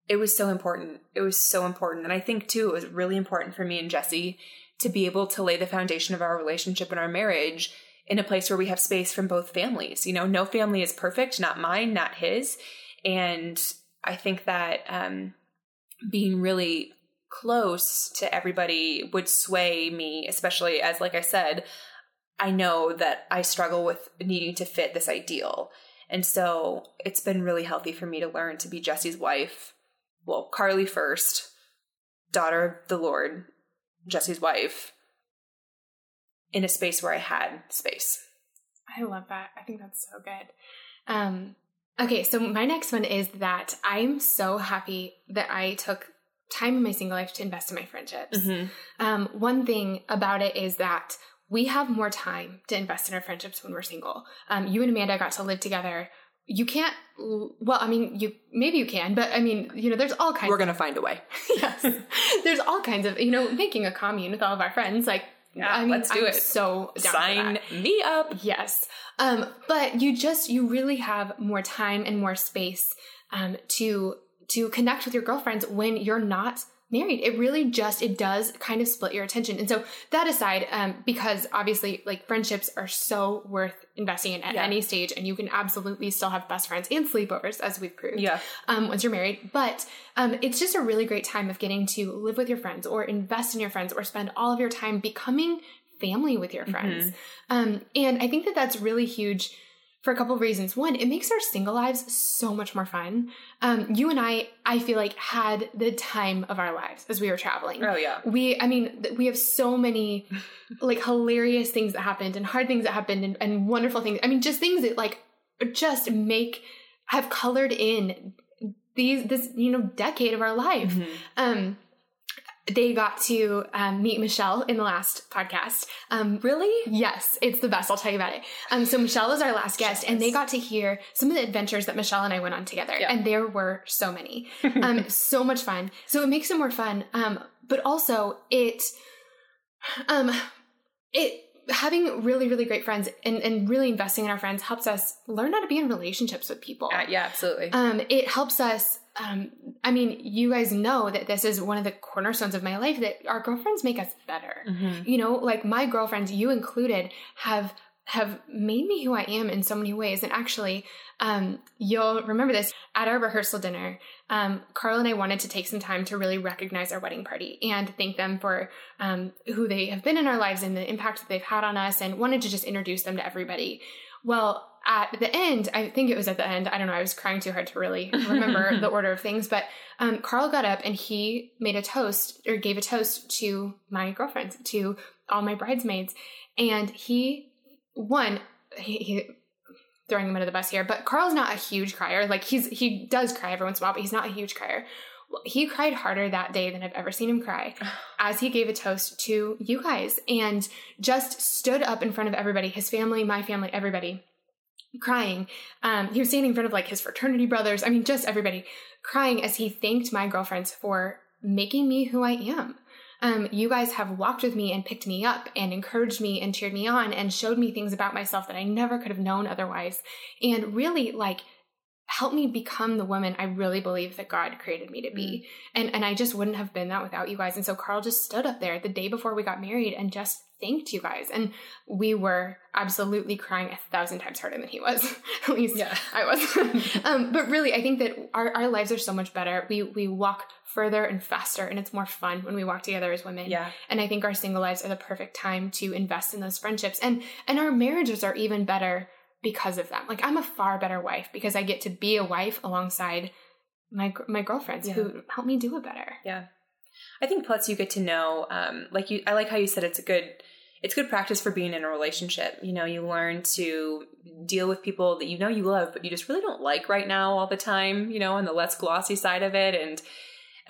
it was so important. It was so important. And I think too it was really important for me and Jesse to be able to lay the foundation of our relationship and our marriage in a place where we have space from both families. You know, no family is perfect, not mine, not his. And I think that um being really close to everybody would sway me, especially as, like I said, I know that I struggle with needing to fit this ideal. And so it's been really healthy for me to learn to be Jesse's wife. Well, Carly first, daughter of the Lord, Jesse's wife, in a space where I had space. I love that. I think that's so good. Um, okay, so my next one is that I'm so happy that I took time in my single life to invest in my friendships. Um, one thing about it is that we have more time to invest in our friendships when we're single. Um, you and Amanda got to live together. You can't. Well, I mean, you maybe you can, but I mean, you know, there's all kinds. We're going to find a way. yes, there's all kinds of you know making a commune with all of our friends. Like Yeah, I mean, let's do I'm it. So Sign me up. Yes. Um, but you just you really have more time and more space um, to to connect with your girlfriends when you're not married. It really just it does kind of split your attention. And so that aside, um, because obviously like friendships are so worth investing in at Yeah. any stage, and you can absolutely still have best friends and sleepovers as we've proved Yeah. um, once you're married. But um, it's just a really great time of getting to live with your friends or invest in your friends or spend all of your time becoming family with your friends. Um, and I think that that's really huge for a couple of reasons. One, it makes our single lives so much more fun. Um, you and I, I feel like, had the time of our lives as we were traveling. Oh yeah. We, I mean, we have so many like hilarious things that happened and hard things that happened and, and wonderful things. I mean, just things that like just make have colored in these this you know decade of our life. Mm-hmm. Um, they got to um, meet Michelle in the last podcast. Um, Really? Yes, it's the best. I'll tell you about it. Um, so Michelle was our last guest, and they got to hear some of the adventures that Michelle and I went on together, Yeah. and there were so many, um, so much fun. So it makes it more fun, um, but also it, um, it having really really great friends and, and really investing in our friends helps us learn how to be in relationships with people. Uh, yeah, absolutely. Um, it helps us. Um, I mean, you guys know that this is one of the cornerstones of my life that our girlfriends make us better. Mhm. You know, like my girlfriends, you included, have have made me who I am in so many ways. And actually, um, you'll remember this at our rehearsal dinner. Um, Carl and I wanted to take some time to really recognize our wedding party and thank them for um, who they have been in our lives and the impact that they've had on us, and wanted to just introduce them to everybody. Well, at the end, I think it was at the end. I don't know. I was crying too hard to really remember the order of things, but um, Carl got up and he made a toast or gave a toast to my girlfriends, to all my bridesmaids, and he one he, he throwing him under the bus here, but Carl's not a huge crier. Like he's he does cry every once in a while, but he's not a huge crier. He cried harder that day than I've ever seen him cry as he gave a toast to you guys and just stood up in front of everybody, his family, my family, everybody, crying. Um, he was standing in front of like his fraternity brothers. I mean, just everybody crying as he thanked my girlfriends for making me who I am. Um, you guys have walked with me and picked me up and encouraged me and cheered me on and showed me things about myself that I never could have known otherwise. And really, like, helped me become the woman I really believe that God created me to be. And and I just wouldn't have been that without you guys. And so Carl just stood up there the day before we got married and just thanked you guys. And we were absolutely crying a thousand times harder than he was. At least Yeah. I was. um, but really, I think that our, our lives are so much better. We we walk further and faster, and it's more fun when we walk together as women. Yeah. And I think our single lives are the perfect time to invest in those friendships, and and our marriages are even better because of them. Like I'm a far better wife because I get to be a wife alongside my my girlfriends Yeah. who help me do it better. Yeah. I think plus you get to know, um, like you, I like how you said it's a good, it's good practice for being in a relationship. You know, you learn to deal with people that you know you love, but you just really don't like right now all the time, you know, on the less glossy side of it. And,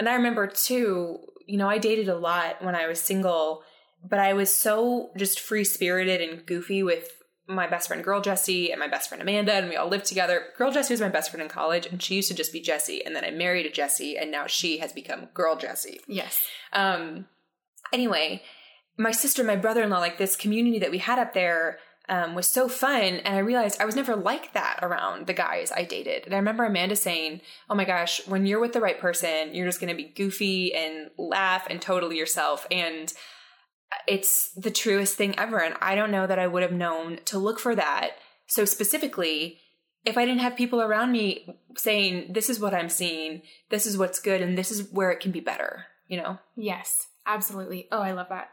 and I remember too, you know, I dated a lot when I was single, but I was so just free spirited and goofy with my best friend girl Jessie and my best friend Amanda, and we all lived together. Girl Jessie was my best friend in college, and she used to just be Jessie. And then I married a Jessie, and now she has become girl Jessie. Yes. Um, anyway, my sister, my brother in law, like this community that we had up there um, was so fun. And I realized I was never like that around the guys I dated. And I remember Amanda saying, Oh my gosh, when you're with the right person, you're just going to be goofy and laugh and totally yourself. And it's the truest thing ever. And I don't know that I would have known to look for that so specifically if I didn't have people around me saying, This is what I'm seeing, this is what's good, and this is where it can be better, you know? Yes, absolutely. Oh, I love that.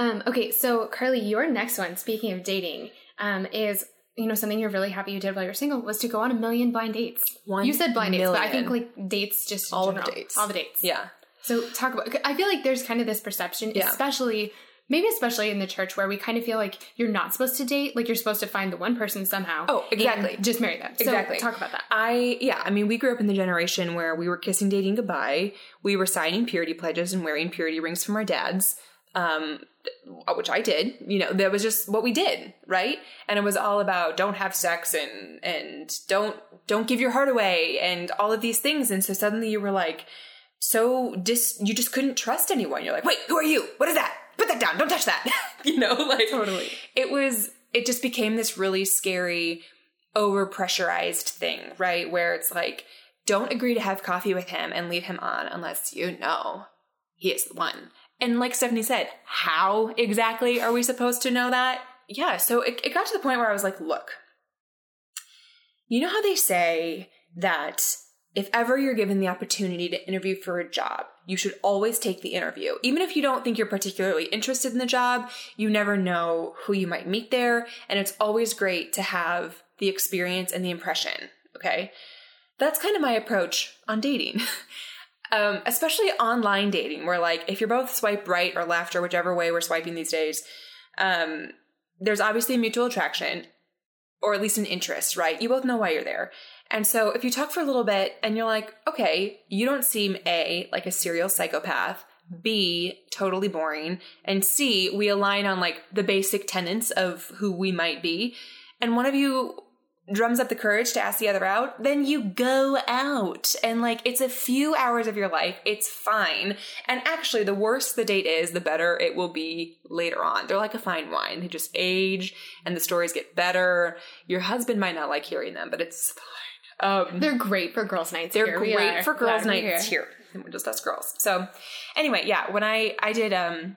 Um, okay, so Carly, your next one, speaking of dating, um, is you know something you're really happy you did while you're single was to go on a million blind dates. One you said blind dates, but I think like dates just All of the dates. all the dates. Yeah. So talk about. I feel like there's kind of this perception, Yeah. especially maybe especially in the church where we kind of feel like you're not supposed to date, like you're supposed to find the one person somehow. Oh, exactly. just marry them. So Exactly. talk about that. I yeah, I mean we grew up in the generation where we were kissing dating goodbye. We were signing purity pledges and wearing purity rings from our dads. Um Uh, which I did. You know, that was just what we did, right? And it was all about don't have sex and and don't don't give your heart away and all of these things. And so suddenly you were like so dis you just couldn't trust anyone. You're like, "Wait, who are you? What is that? Put that down. Don't touch that." you know, like Totally. it was it just became this really scary over pressurized thing, right? Where it's like, don't agree to have coffee with him and leave him on unless you know he is the one. And like Stephanie said, how exactly are we supposed to know that? Yeah, so it, it got to the point where I was like, look, you know how they say that if ever you're given the opportunity to interview for a job, you should always take the interview. Even if you don't think you're particularly interested in the job, you never know who you might meet there. And it's always great to have the experience and the impression. Okay. That's kind of my approach on dating. um, especially online dating, where like if you're both swipe right or left or whichever way we're swiping these days, um, there's obviously a mutual attraction or at least an interest, right? You both know why you're there. And so if you talk for a little bit and you're like, okay, you don't seem A, like a serial psychopath, B, totally boring, and C, we align on like the basic tenets of who we might be, and one of you drums up the courage to ask the other out, then you go out. And like it's a few hours of your life, it's fine. And actually, the worse the date is, the better it will be later on. They're like a fine wine. They just age and the stories get better. Your husband might not like hearing them, but it's fine. Um, They're great for girls' nights. they're Here great for girls' nights here. We're just us girls. So anyway, yeah, when I I did um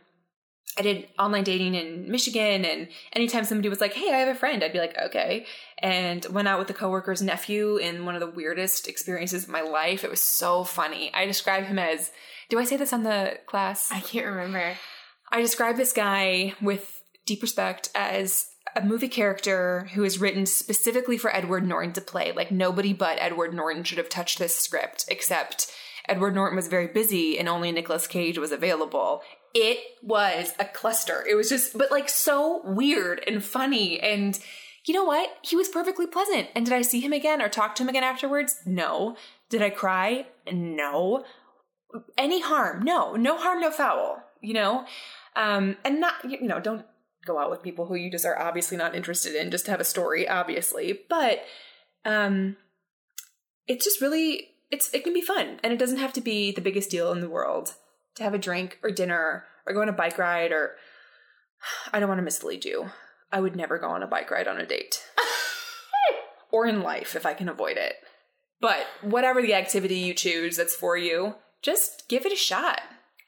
I did online dating in Michigan and anytime somebody was like, Hey, I have a friend, I'd be like, Okay. And went out with a coworker's nephew in one of the weirdest experiences of my life. It was so funny. I describe him as do I say this on the class? I can't remember. I describe this guy with deep respect as a movie character who is written specifically for Edward Norton to play. Like nobody but Edward Norton should have touched this script, except Edward Norton was very busy and only Nicolas Cage was available. It was a cluster. It was just, but like so weird and funny. And you know what? He was perfectly pleasant. And did I see him again or talk to him again afterwards? No. Did I cry? No. Any harm? No. No harm, no foul. You know? Um, and not, you know, don't go out with people who you just are obviously not interested in just to have a story, obviously. But um, it's just really, it's it can be fun, and it doesn't have to be the biggest deal in the world to have a drink or dinner or go on a bike ride. Or I don't want to mislead you. I would never go on a bike ride on a date, or in life if I can avoid it. But whatever the activity you choose that's for you, just give it a shot.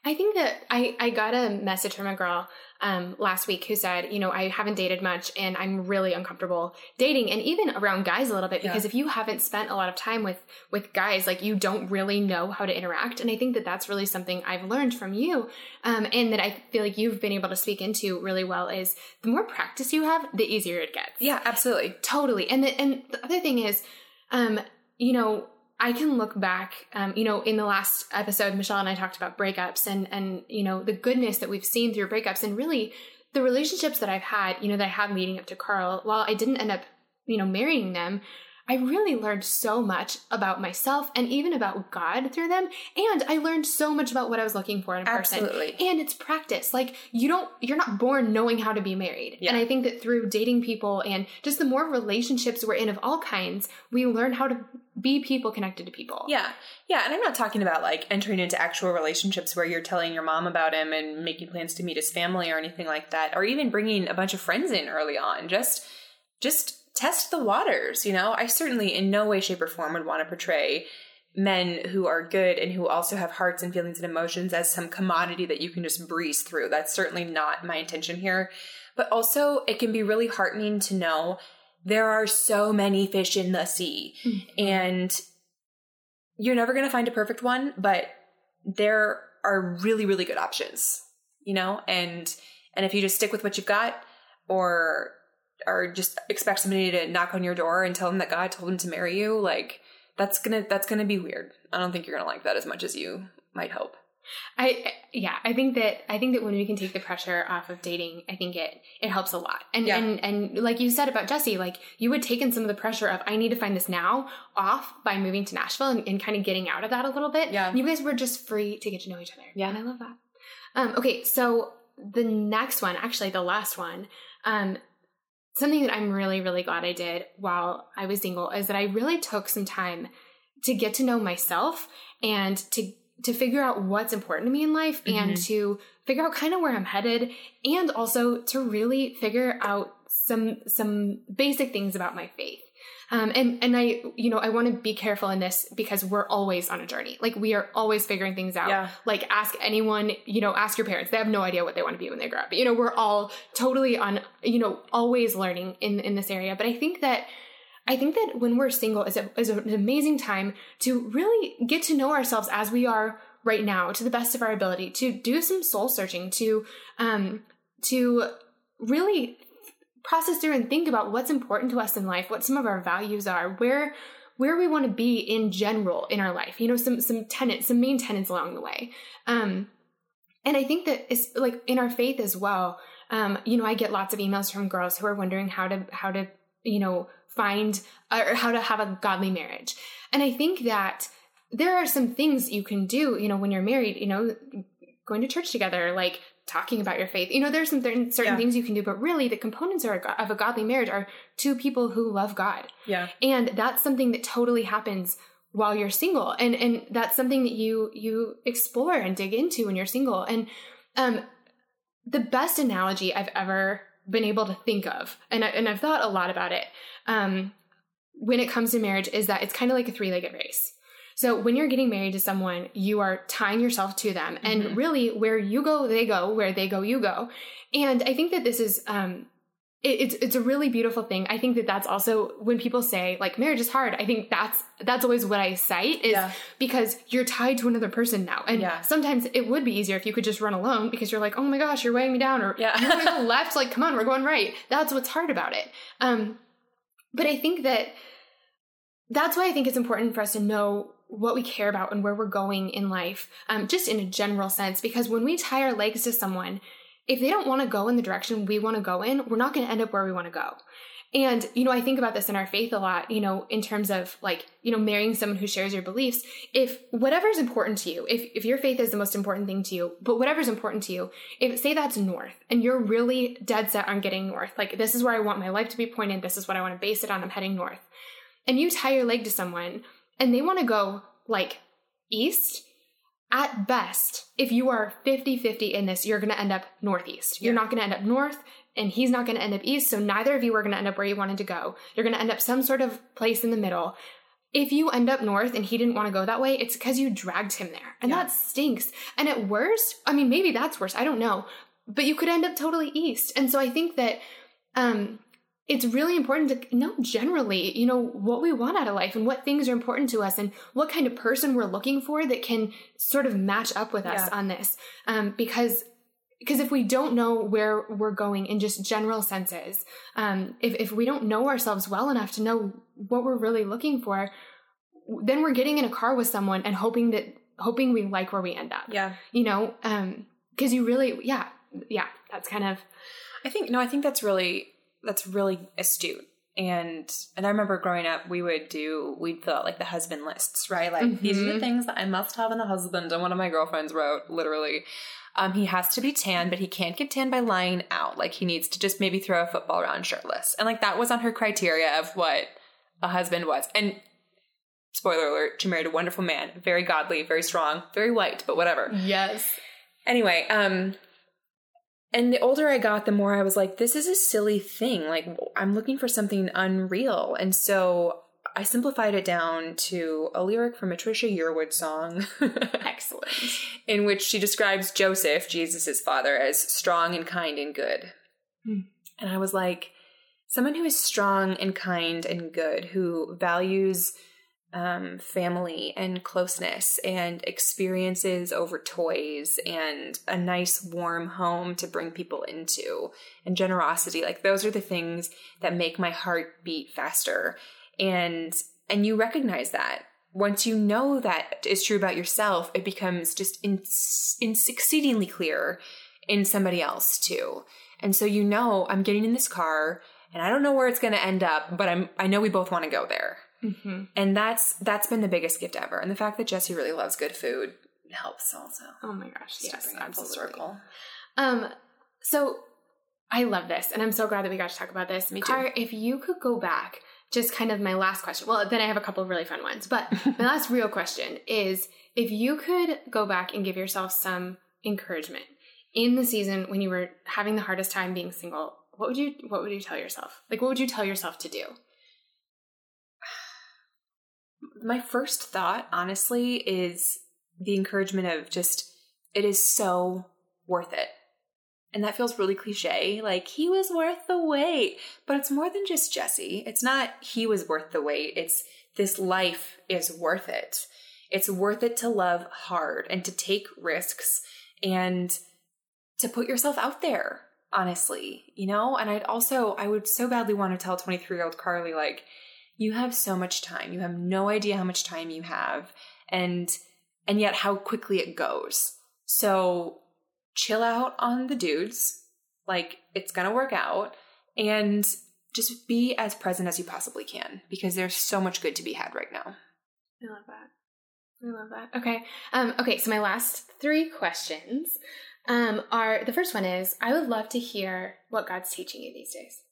I think that I, I got a message from a girl um, last week who said, you know, I haven't dated much and I'm really uncomfortable dating and even around guys a little bit because Yeah. if you haven't spent a lot of time with with guys, like you don't really know how to interact. And I think that that's really something I've learned from you um, and that I feel like you've been able to speak into really well is the more practice you have, the easier it gets. Yeah, absolutely. Totally. And the, and the other thing is, um, you know, I can look back, um, you know, in the last episode, Michelle and I talked about breakups and, and, you know, the goodness that we've seen through breakups and really the relationships that I've had, you know, that I have leading up to Carl, while I didn't end up, you know, marrying them, I really learned so much about myself and even about God through them. And I learned so much about what I was looking for in a person. Absolutely. And it's practice. Like you don't, you're not born knowing how to be married. Yeah. And I think that through dating people and just the more relationships we're in of all kinds, we learn how to be people connected to people. Yeah. Yeah. And I'm not talking about like entering into actual relationships where you're telling your mom about him and making plans to meet his family or anything like that, or even bringing a bunch of friends in early on. Just, just test the waters, you know? I certainly in no way, shape, or form would want to portray men who are good and who also have hearts and feelings and emotions as some commodity that you can just breeze through. That's certainly not my intention here. But also, it can be really heartening to know there are so many fish in the sea. Mm-hmm. And you're never going to find a perfect one, but there are really, really good options, you know? And, and if you just stick with what you've got or, or just expect somebody to knock on your door and tell them that God told them to marry you, like that's gonna, that's gonna be weird. I don't think you're gonna like that as much as you might hope. I yeah, I think that I think that when we can take the pressure off of dating, I think it it helps a lot. And Yeah. and and like you said about Jesse, like you had taken some of the pressure of I need to find this now off by moving to Nashville and, and kind of getting out of that a little bit. Yeah. And you guys were just free to get to know each other. Yeah. And I love that. Um, okay, so the next one, actually the last one, um, something that I'm really, really glad I did while I was single is that I really took some time to get to know myself and to to figure out what's important to me in life and Mm-hmm. to figure out kind of where I'm headed and also to really figure out some some basic things about my faith. Um, and and I you know I want to be careful in this because we're always on a journey. Like we are always figuring things out. Yeah. Like ask anyone, you know, ask your parents. They have no idea what they want to be when they grow up. You know, we're all totally on, you know, always learning in in this area. But I think that I think that when we're single is, a, is an amazing time to really get to know ourselves as we are right now to the best of our ability, to do some soul searching, to um, to really process through and think about what's important to us in life, what some of our values are, where where we want to be in general in our life. You know, some some tenets, some main tenets along the way. Um, and I think that it's like in our faith as well. Um, you know, I get lots of emails from girls who are wondering how to how to you know find or how to have a godly marriage. And I think that there are some things you can do. You know, when you're married, you know, going to church together, like talking about your faith. You know, there's some certain, certain Yeah. things you can do, but really the components are, of a godly marriage are two people who love God. Yeah. And that's something that totally happens while you're single. And and that's something that you you explore and dig into when you're single. And um the best analogy I've ever been able to think of, and I, and I've thought a lot about it, um, when it comes to marriage, is that it's kind of like a three-legged race. So when you're getting married to someone, you are tying yourself to them, and Mhm. really, where you go, they go. Where they go, you go. And I think that this is um, it, it's it's a really beautiful thing. I think that that's also when people say like marriage is hard. I think that's that's always what I cite is Yeah. because you're tied to another person now, and Yeah. sometimes it would be easier if you could just run alone because you're like, oh my gosh, you're weighing me down, or Yeah. you want to go left, like come on, we're going right. That's what's hard about it. Um, but I think that that's why I think it's important for us to know what we care about and where we're going in life, um, just in a general sense. Because when we tie our legs to someone, if they don't want to go in the direction we want to go in, we're not going to end up where we want to go. And, you know, I think about this in our faith a lot, you know, in terms of like, you know, marrying someone who shares your beliefs. If whatever's important to you, if, if your faith is the most important thing to you, but whatever's important to you, if say that's north and you're really dead set on getting north, like this is where I want my life to be pointed, this is what I want to base it on, I'm heading north. And you tie your leg to someone and they want to go like east, at best, if you are 50 50 in this, you're going to end up northeast. You're Yeah. not going to end up north, and he's not going to end up east. So neither of you are going to end up where you wanted to go. You're going to end up some sort of place in the middle. If you end up north and he didn't want to go that way, it's because you dragged him there. And Yeah. that stinks. And at worst, I mean, maybe that's worse. I don't know. But you could end up totally east. And so I think that um, it's really important to know generally, you know, what we want out of life and what things are important to us and what kind of person we're looking for that can sort of match up with us Yeah. on this. Um, because because if we don't know where we're going in just general senses, um, if, if we don't know ourselves well enough to know what we're really looking for, then we're getting in a car with someone and hoping that hoping we like where we end up. Yeah. You know, um, because you really, yeah, yeah, that's kind of I think no, I think that's really that's really astute. And and I remember growing up, we would do we'd fill out like the husband lists, right? Like these are the Mhm. things that I must have in a husband. And one of my girlfriends wrote literally, um, he has to be tan, but he can't get tan by lying out. Like he needs to just maybe throw a football around shirtless. And like that was on her criteria of what a husband was. And spoiler alert, she married a wonderful man, very godly, very strong, very white, but whatever. yes, Anyway, um and the older I got, the more I was like, this is a silly thing. Like I'm looking for something unreal. And so I simplified it down to a lyric from a Trisha Yearwood song excellent. in which she describes Joseph, Jesus' father, as strong and kind and good. Hmm. And I was like, someone who is strong and kind and good, who values um, family and closeness and experiences over toys and a nice warm home to bring people into and generosity. Like those are the things that make my heart beat faster. And and you recognize that. Once you know that is true about yourself it becomes just in, in exceedingly clear in somebody else too. And so you know i'm getting in this car and i don't know where it's going to end up but i'm i know we both want to go there hmm and that's that's been the biggest gift ever and the fact that jesse really loves good food helps also Oh my gosh, yes, absolutely. circle. Um, so I love this, and I'm so glad that we got to talk about this. Me too. If you could go back just kind of my last question. Well, then I have a couple of really fun ones, but my last real question is if you could go back and give yourself some encouragement in the season when you were having the hardest time being single, what would you what would you tell yourself? Like what would you tell yourself to do? My first thought, honestly, is the encouragement of just it is so worth it. And that feels really cliche. Like, he was worth the wait. But it's more than just Jesse. It's not he was worth the wait. It's this life is worth it. It's worth it to love hard and to take risks and to put yourself out there, honestly, you know? And I'd also, I would so badly want to tell 23 year old Carly, like, you have so much time. You have no idea how much time you have. And, and yet how quickly it goes. So chill out on the dudes. Like, it's gonna work out. And just be as present as you possibly can because there's so much good to be had right now. I love that. I love that. Okay. Um, okay, so my last three questions um, are the first one is I would love to hear what God's teaching you these days.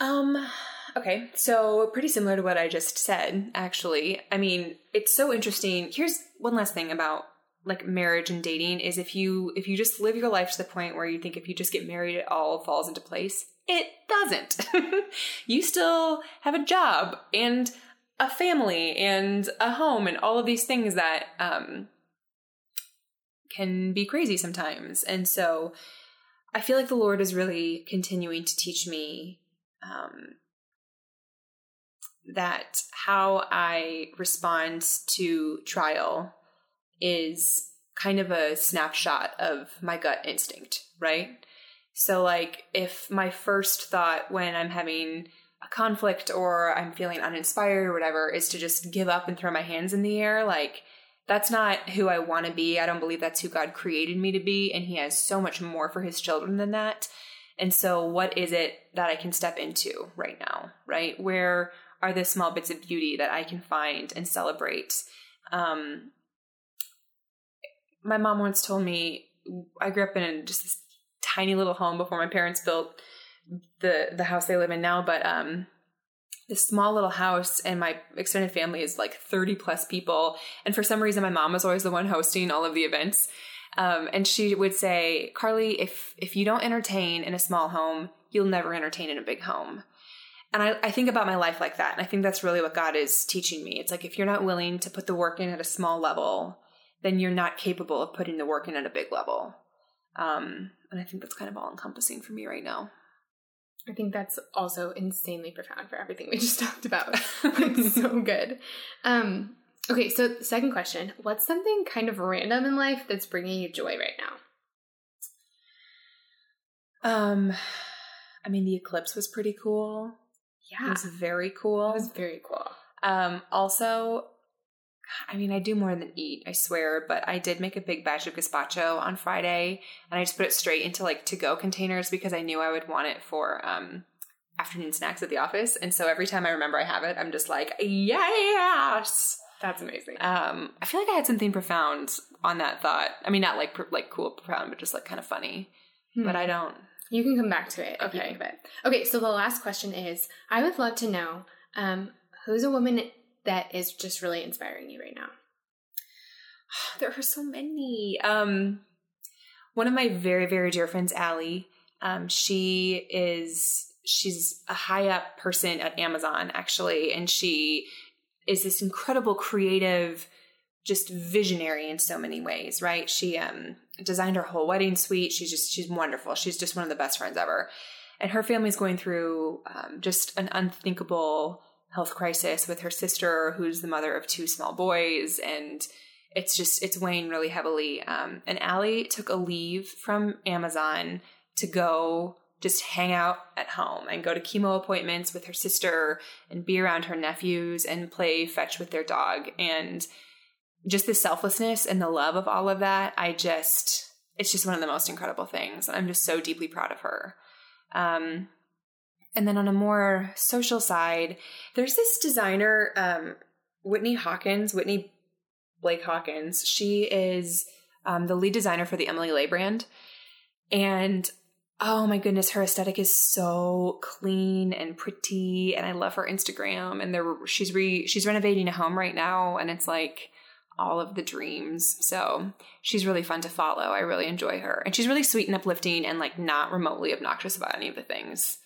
Um, okay, so pretty similar to what I just said, actually. I mean, it's so interesting. Here's one last thing about like marriage and dating is if you if you just live your life to the point where you think if you just get married it all falls into place it doesn't you still have a job and a family and a home and all of these things that um, can be crazy sometimes and so i feel like the lord is really continuing to teach me um, that how i respond to trial is kind of a snapshot of my gut instinct, right? So, like, if my first thought when I'm having a conflict or I'm feeling uninspired or whatever is to just give up and throw my hands in the air, like, that's not who I want to be. I don't believe that's who God created me to be. And He has so much more for His children than that. And so, what is it that I can step into right now, right? Where are the small bits of beauty that I can find and celebrate? Um, my mom once told me I grew up in just this tiny little home before my parents built the the house they live in now, but um this small little house and my extended family is like 30 plus people and for some reason my mom was always the one hosting all of the events um, and she would say carly if if you don't entertain in a small home you'll never entertain in a big home and I, I think about my life like that and i think that's really what god is teaching me it's like if you're not willing to put the work in at a small level then you're not capable of putting the work in at a big level. Um, and I think that's kind of all encompassing for me right now. I think that's also insanely profound for everything we just talked about. like so good. Um, okay, so second question: What's something kind of random in life that's bringing you joy right now? Um, I mean, the eclipse was pretty cool. Yeah, it was very cool. It was very cool. Um, also, I mean, I do more than eat, I swear, but I did make a big batch of gazpacho on Friday and I just put it straight into like to go containers because I knew I would want it for um, afternoon snacks at the office. And so every time I remember I have it, I'm just like, yes. That's amazing. Um, I feel like I had something profound on that thought. I mean, not like like cool, profound, but just like kind of funny. Hmm. But I don't. You can come back to it. Okay. Okay. So the last question is: I would love to know um, who's a woman that is just really inspiring you right now? There are so many. Um, one of my very, very dear friends, Ali, um, she is she's a high up person at Amazon actually, and she is this incredible creative, just visionary in so many ways. Right? She um, designed her whole wedding suite. She's just she's wonderful. She's just one of the best friends ever, and her family's going through um, just an unthinkable health crisis with her sister, who's the mother of two small boys, and it's just it's weighing really heavily. Um, and Ali took a leave from Amazon to go just hang out at home and go to chemo appointments with her sister and be around her nephews and play fetch with their dog and just the selflessness and the love of all of that i just it's just one of the most incredible things i'm just so deeply proud of her um, and then on a more social side, there's this designer, um, Whitney Hawkins, Whitney Blake Hawkins. She is um, the lead designer for the Emily Ley brand. And oh my goodness, her aesthetic is so clean and pretty, and I love her Instagram. And there, she's re she's renovating a home right now, and it's like all of the dreams. So she's really fun to follow. I really enjoy her, and she's really sweet and uplifting, and like not remotely obnoxious about any of the things.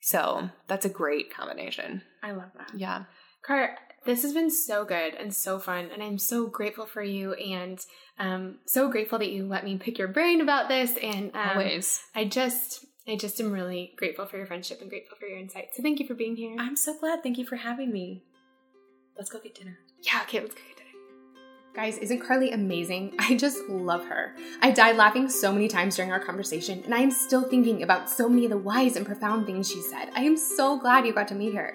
So that's a great combination. I love that. Yeah. Car, this has been so good and so fun, and I'm so grateful for you, and um, so grateful that you let me pick your brain about this. And um, Always. I just, I just am really grateful for your friendship and grateful for your insight. So thank you for being here. I'm so glad. Thank you for having me. Let's go get dinner. Yeah, okay, let's go get dinner. Guys, isn't Carly amazing? I just love her. I died laughing so many times during our conversation, and I am still thinking about so many of the wise and profound things she said. I am so glad you got to meet her.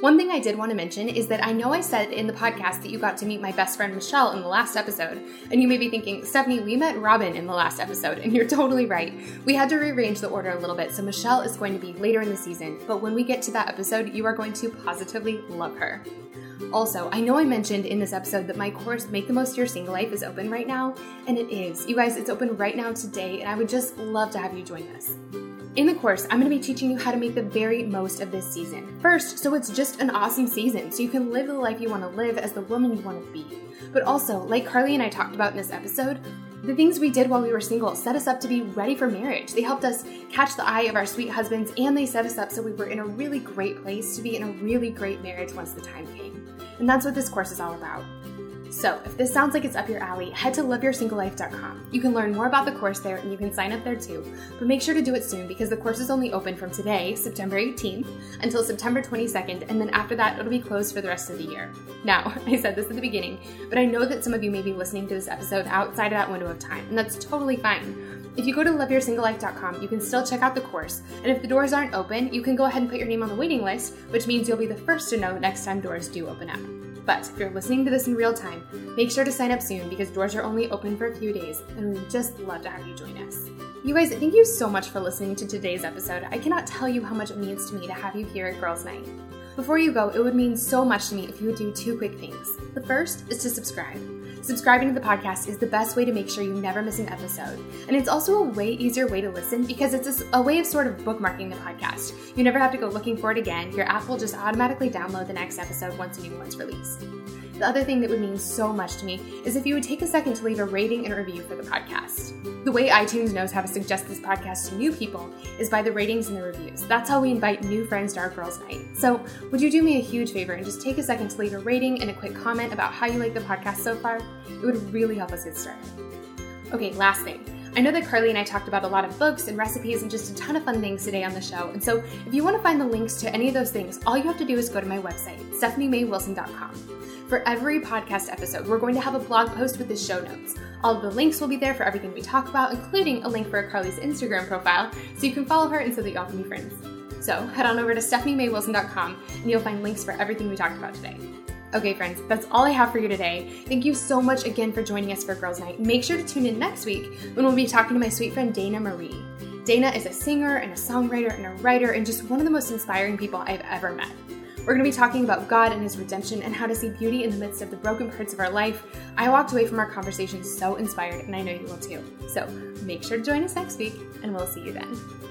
One thing I did want to mention is that I know I said in the podcast that you got to meet my best friend Michelle in the last episode, and you may be thinking, Stephanie, we met Robin in the last episode, and you're totally right. We had to rearrange the order a little bit, so Michelle is going to be later in the season, but when we get to that episode, you are going to positively love her. Also, I know I mentioned in this episode that my course, Make the Most of Your Single Life, is open right now, and it is. You guys, it's open right now today, and I would just love to have you join us. In the course, I'm going to be teaching you how to make the very most of this season. First, so it's just an awesome season, so you can live the life you want to live as the woman you want to be. But also, like Carly and I talked about in this episode, the things we did while we were single set us up to be ready for marriage. They helped us catch the eye of our sweet husbands, and they set us up so we were in a really great place to be in a really great marriage once the time came. And that's what this course is all about. So, if this sounds like it's up your alley, head to loveyoursinglelife.com. You can learn more about the course there and you can sign up there too. But make sure to do it soon because the course is only open from today, September 18th, until September 22nd, and then after that, it'll be closed for the rest of the year. Now, I said this at the beginning, but I know that some of you may be listening to this episode outside of that window of time, and that's totally fine. If you go to loveyoursinglelife.com, you can still check out the course, and if the doors aren't open, you can go ahead and put your name on the waiting list, which means you'll be the first to know next time doors do open up. But if you're listening to this in real time, make sure to sign up soon because doors are only open for a few days, and we'd just love to have you join us. You guys, thank you so much for listening to today's episode. I cannot tell you how much it means to me to have you here at Girls Night. Before you go, it would mean so much to me if you would do two quick things. The first is to subscribe. Subscribing to the podcast is the best way to make sure you never miss an episode. And it's also a way easier way to listen because it's a, way of sort of bookmarking the podcast. You never have to go looking for it again. Your app will just automatically download the next episode once a new one's released. The other thing that would mean so much to me is if you would take a second to leave a rating and review for the podcast. The way iTunes knows how to suggest this podcast to new people is by the ratings and the reviews. That's how we invite new friends to our girls' night. So, would you do me a huge favor and just take a second to leave a rating and a quick comment about how you like the podcast so far? It would really help us get started. Okay, last thing. I know that Carly and I talked about a lot of books and recipes and just a ton of fun things today on the show. And so if you want to find the links to any of those things, all you have to do is go to my website, stephaniemaywilson.com. For every podcast episode, we're going to have a blog post with the show notes. All of the links will be there for everything we talk about, including a link for Carly's Instagram profile, so you can follow her and so that y'all can be friends. So head on over to stephaniemaywilson.com and you'll find links for everything we talked about today. Okay, friends, that's all I have for you today. Thank you so much again for joining us for Girls Night. Make sure to tune in next week when we'll be talking to my sweet friend Dana Marie. Dana is a singer and a songwriter and a writer and just one of the most inspiring people I've ever met. We're going to be talking about God and His redemption and how to see beauty in the midst of the broken parts of our life. I walked away from our conversation so inspired, and I know you will too. So make sure to join us next week, and we'll see you then.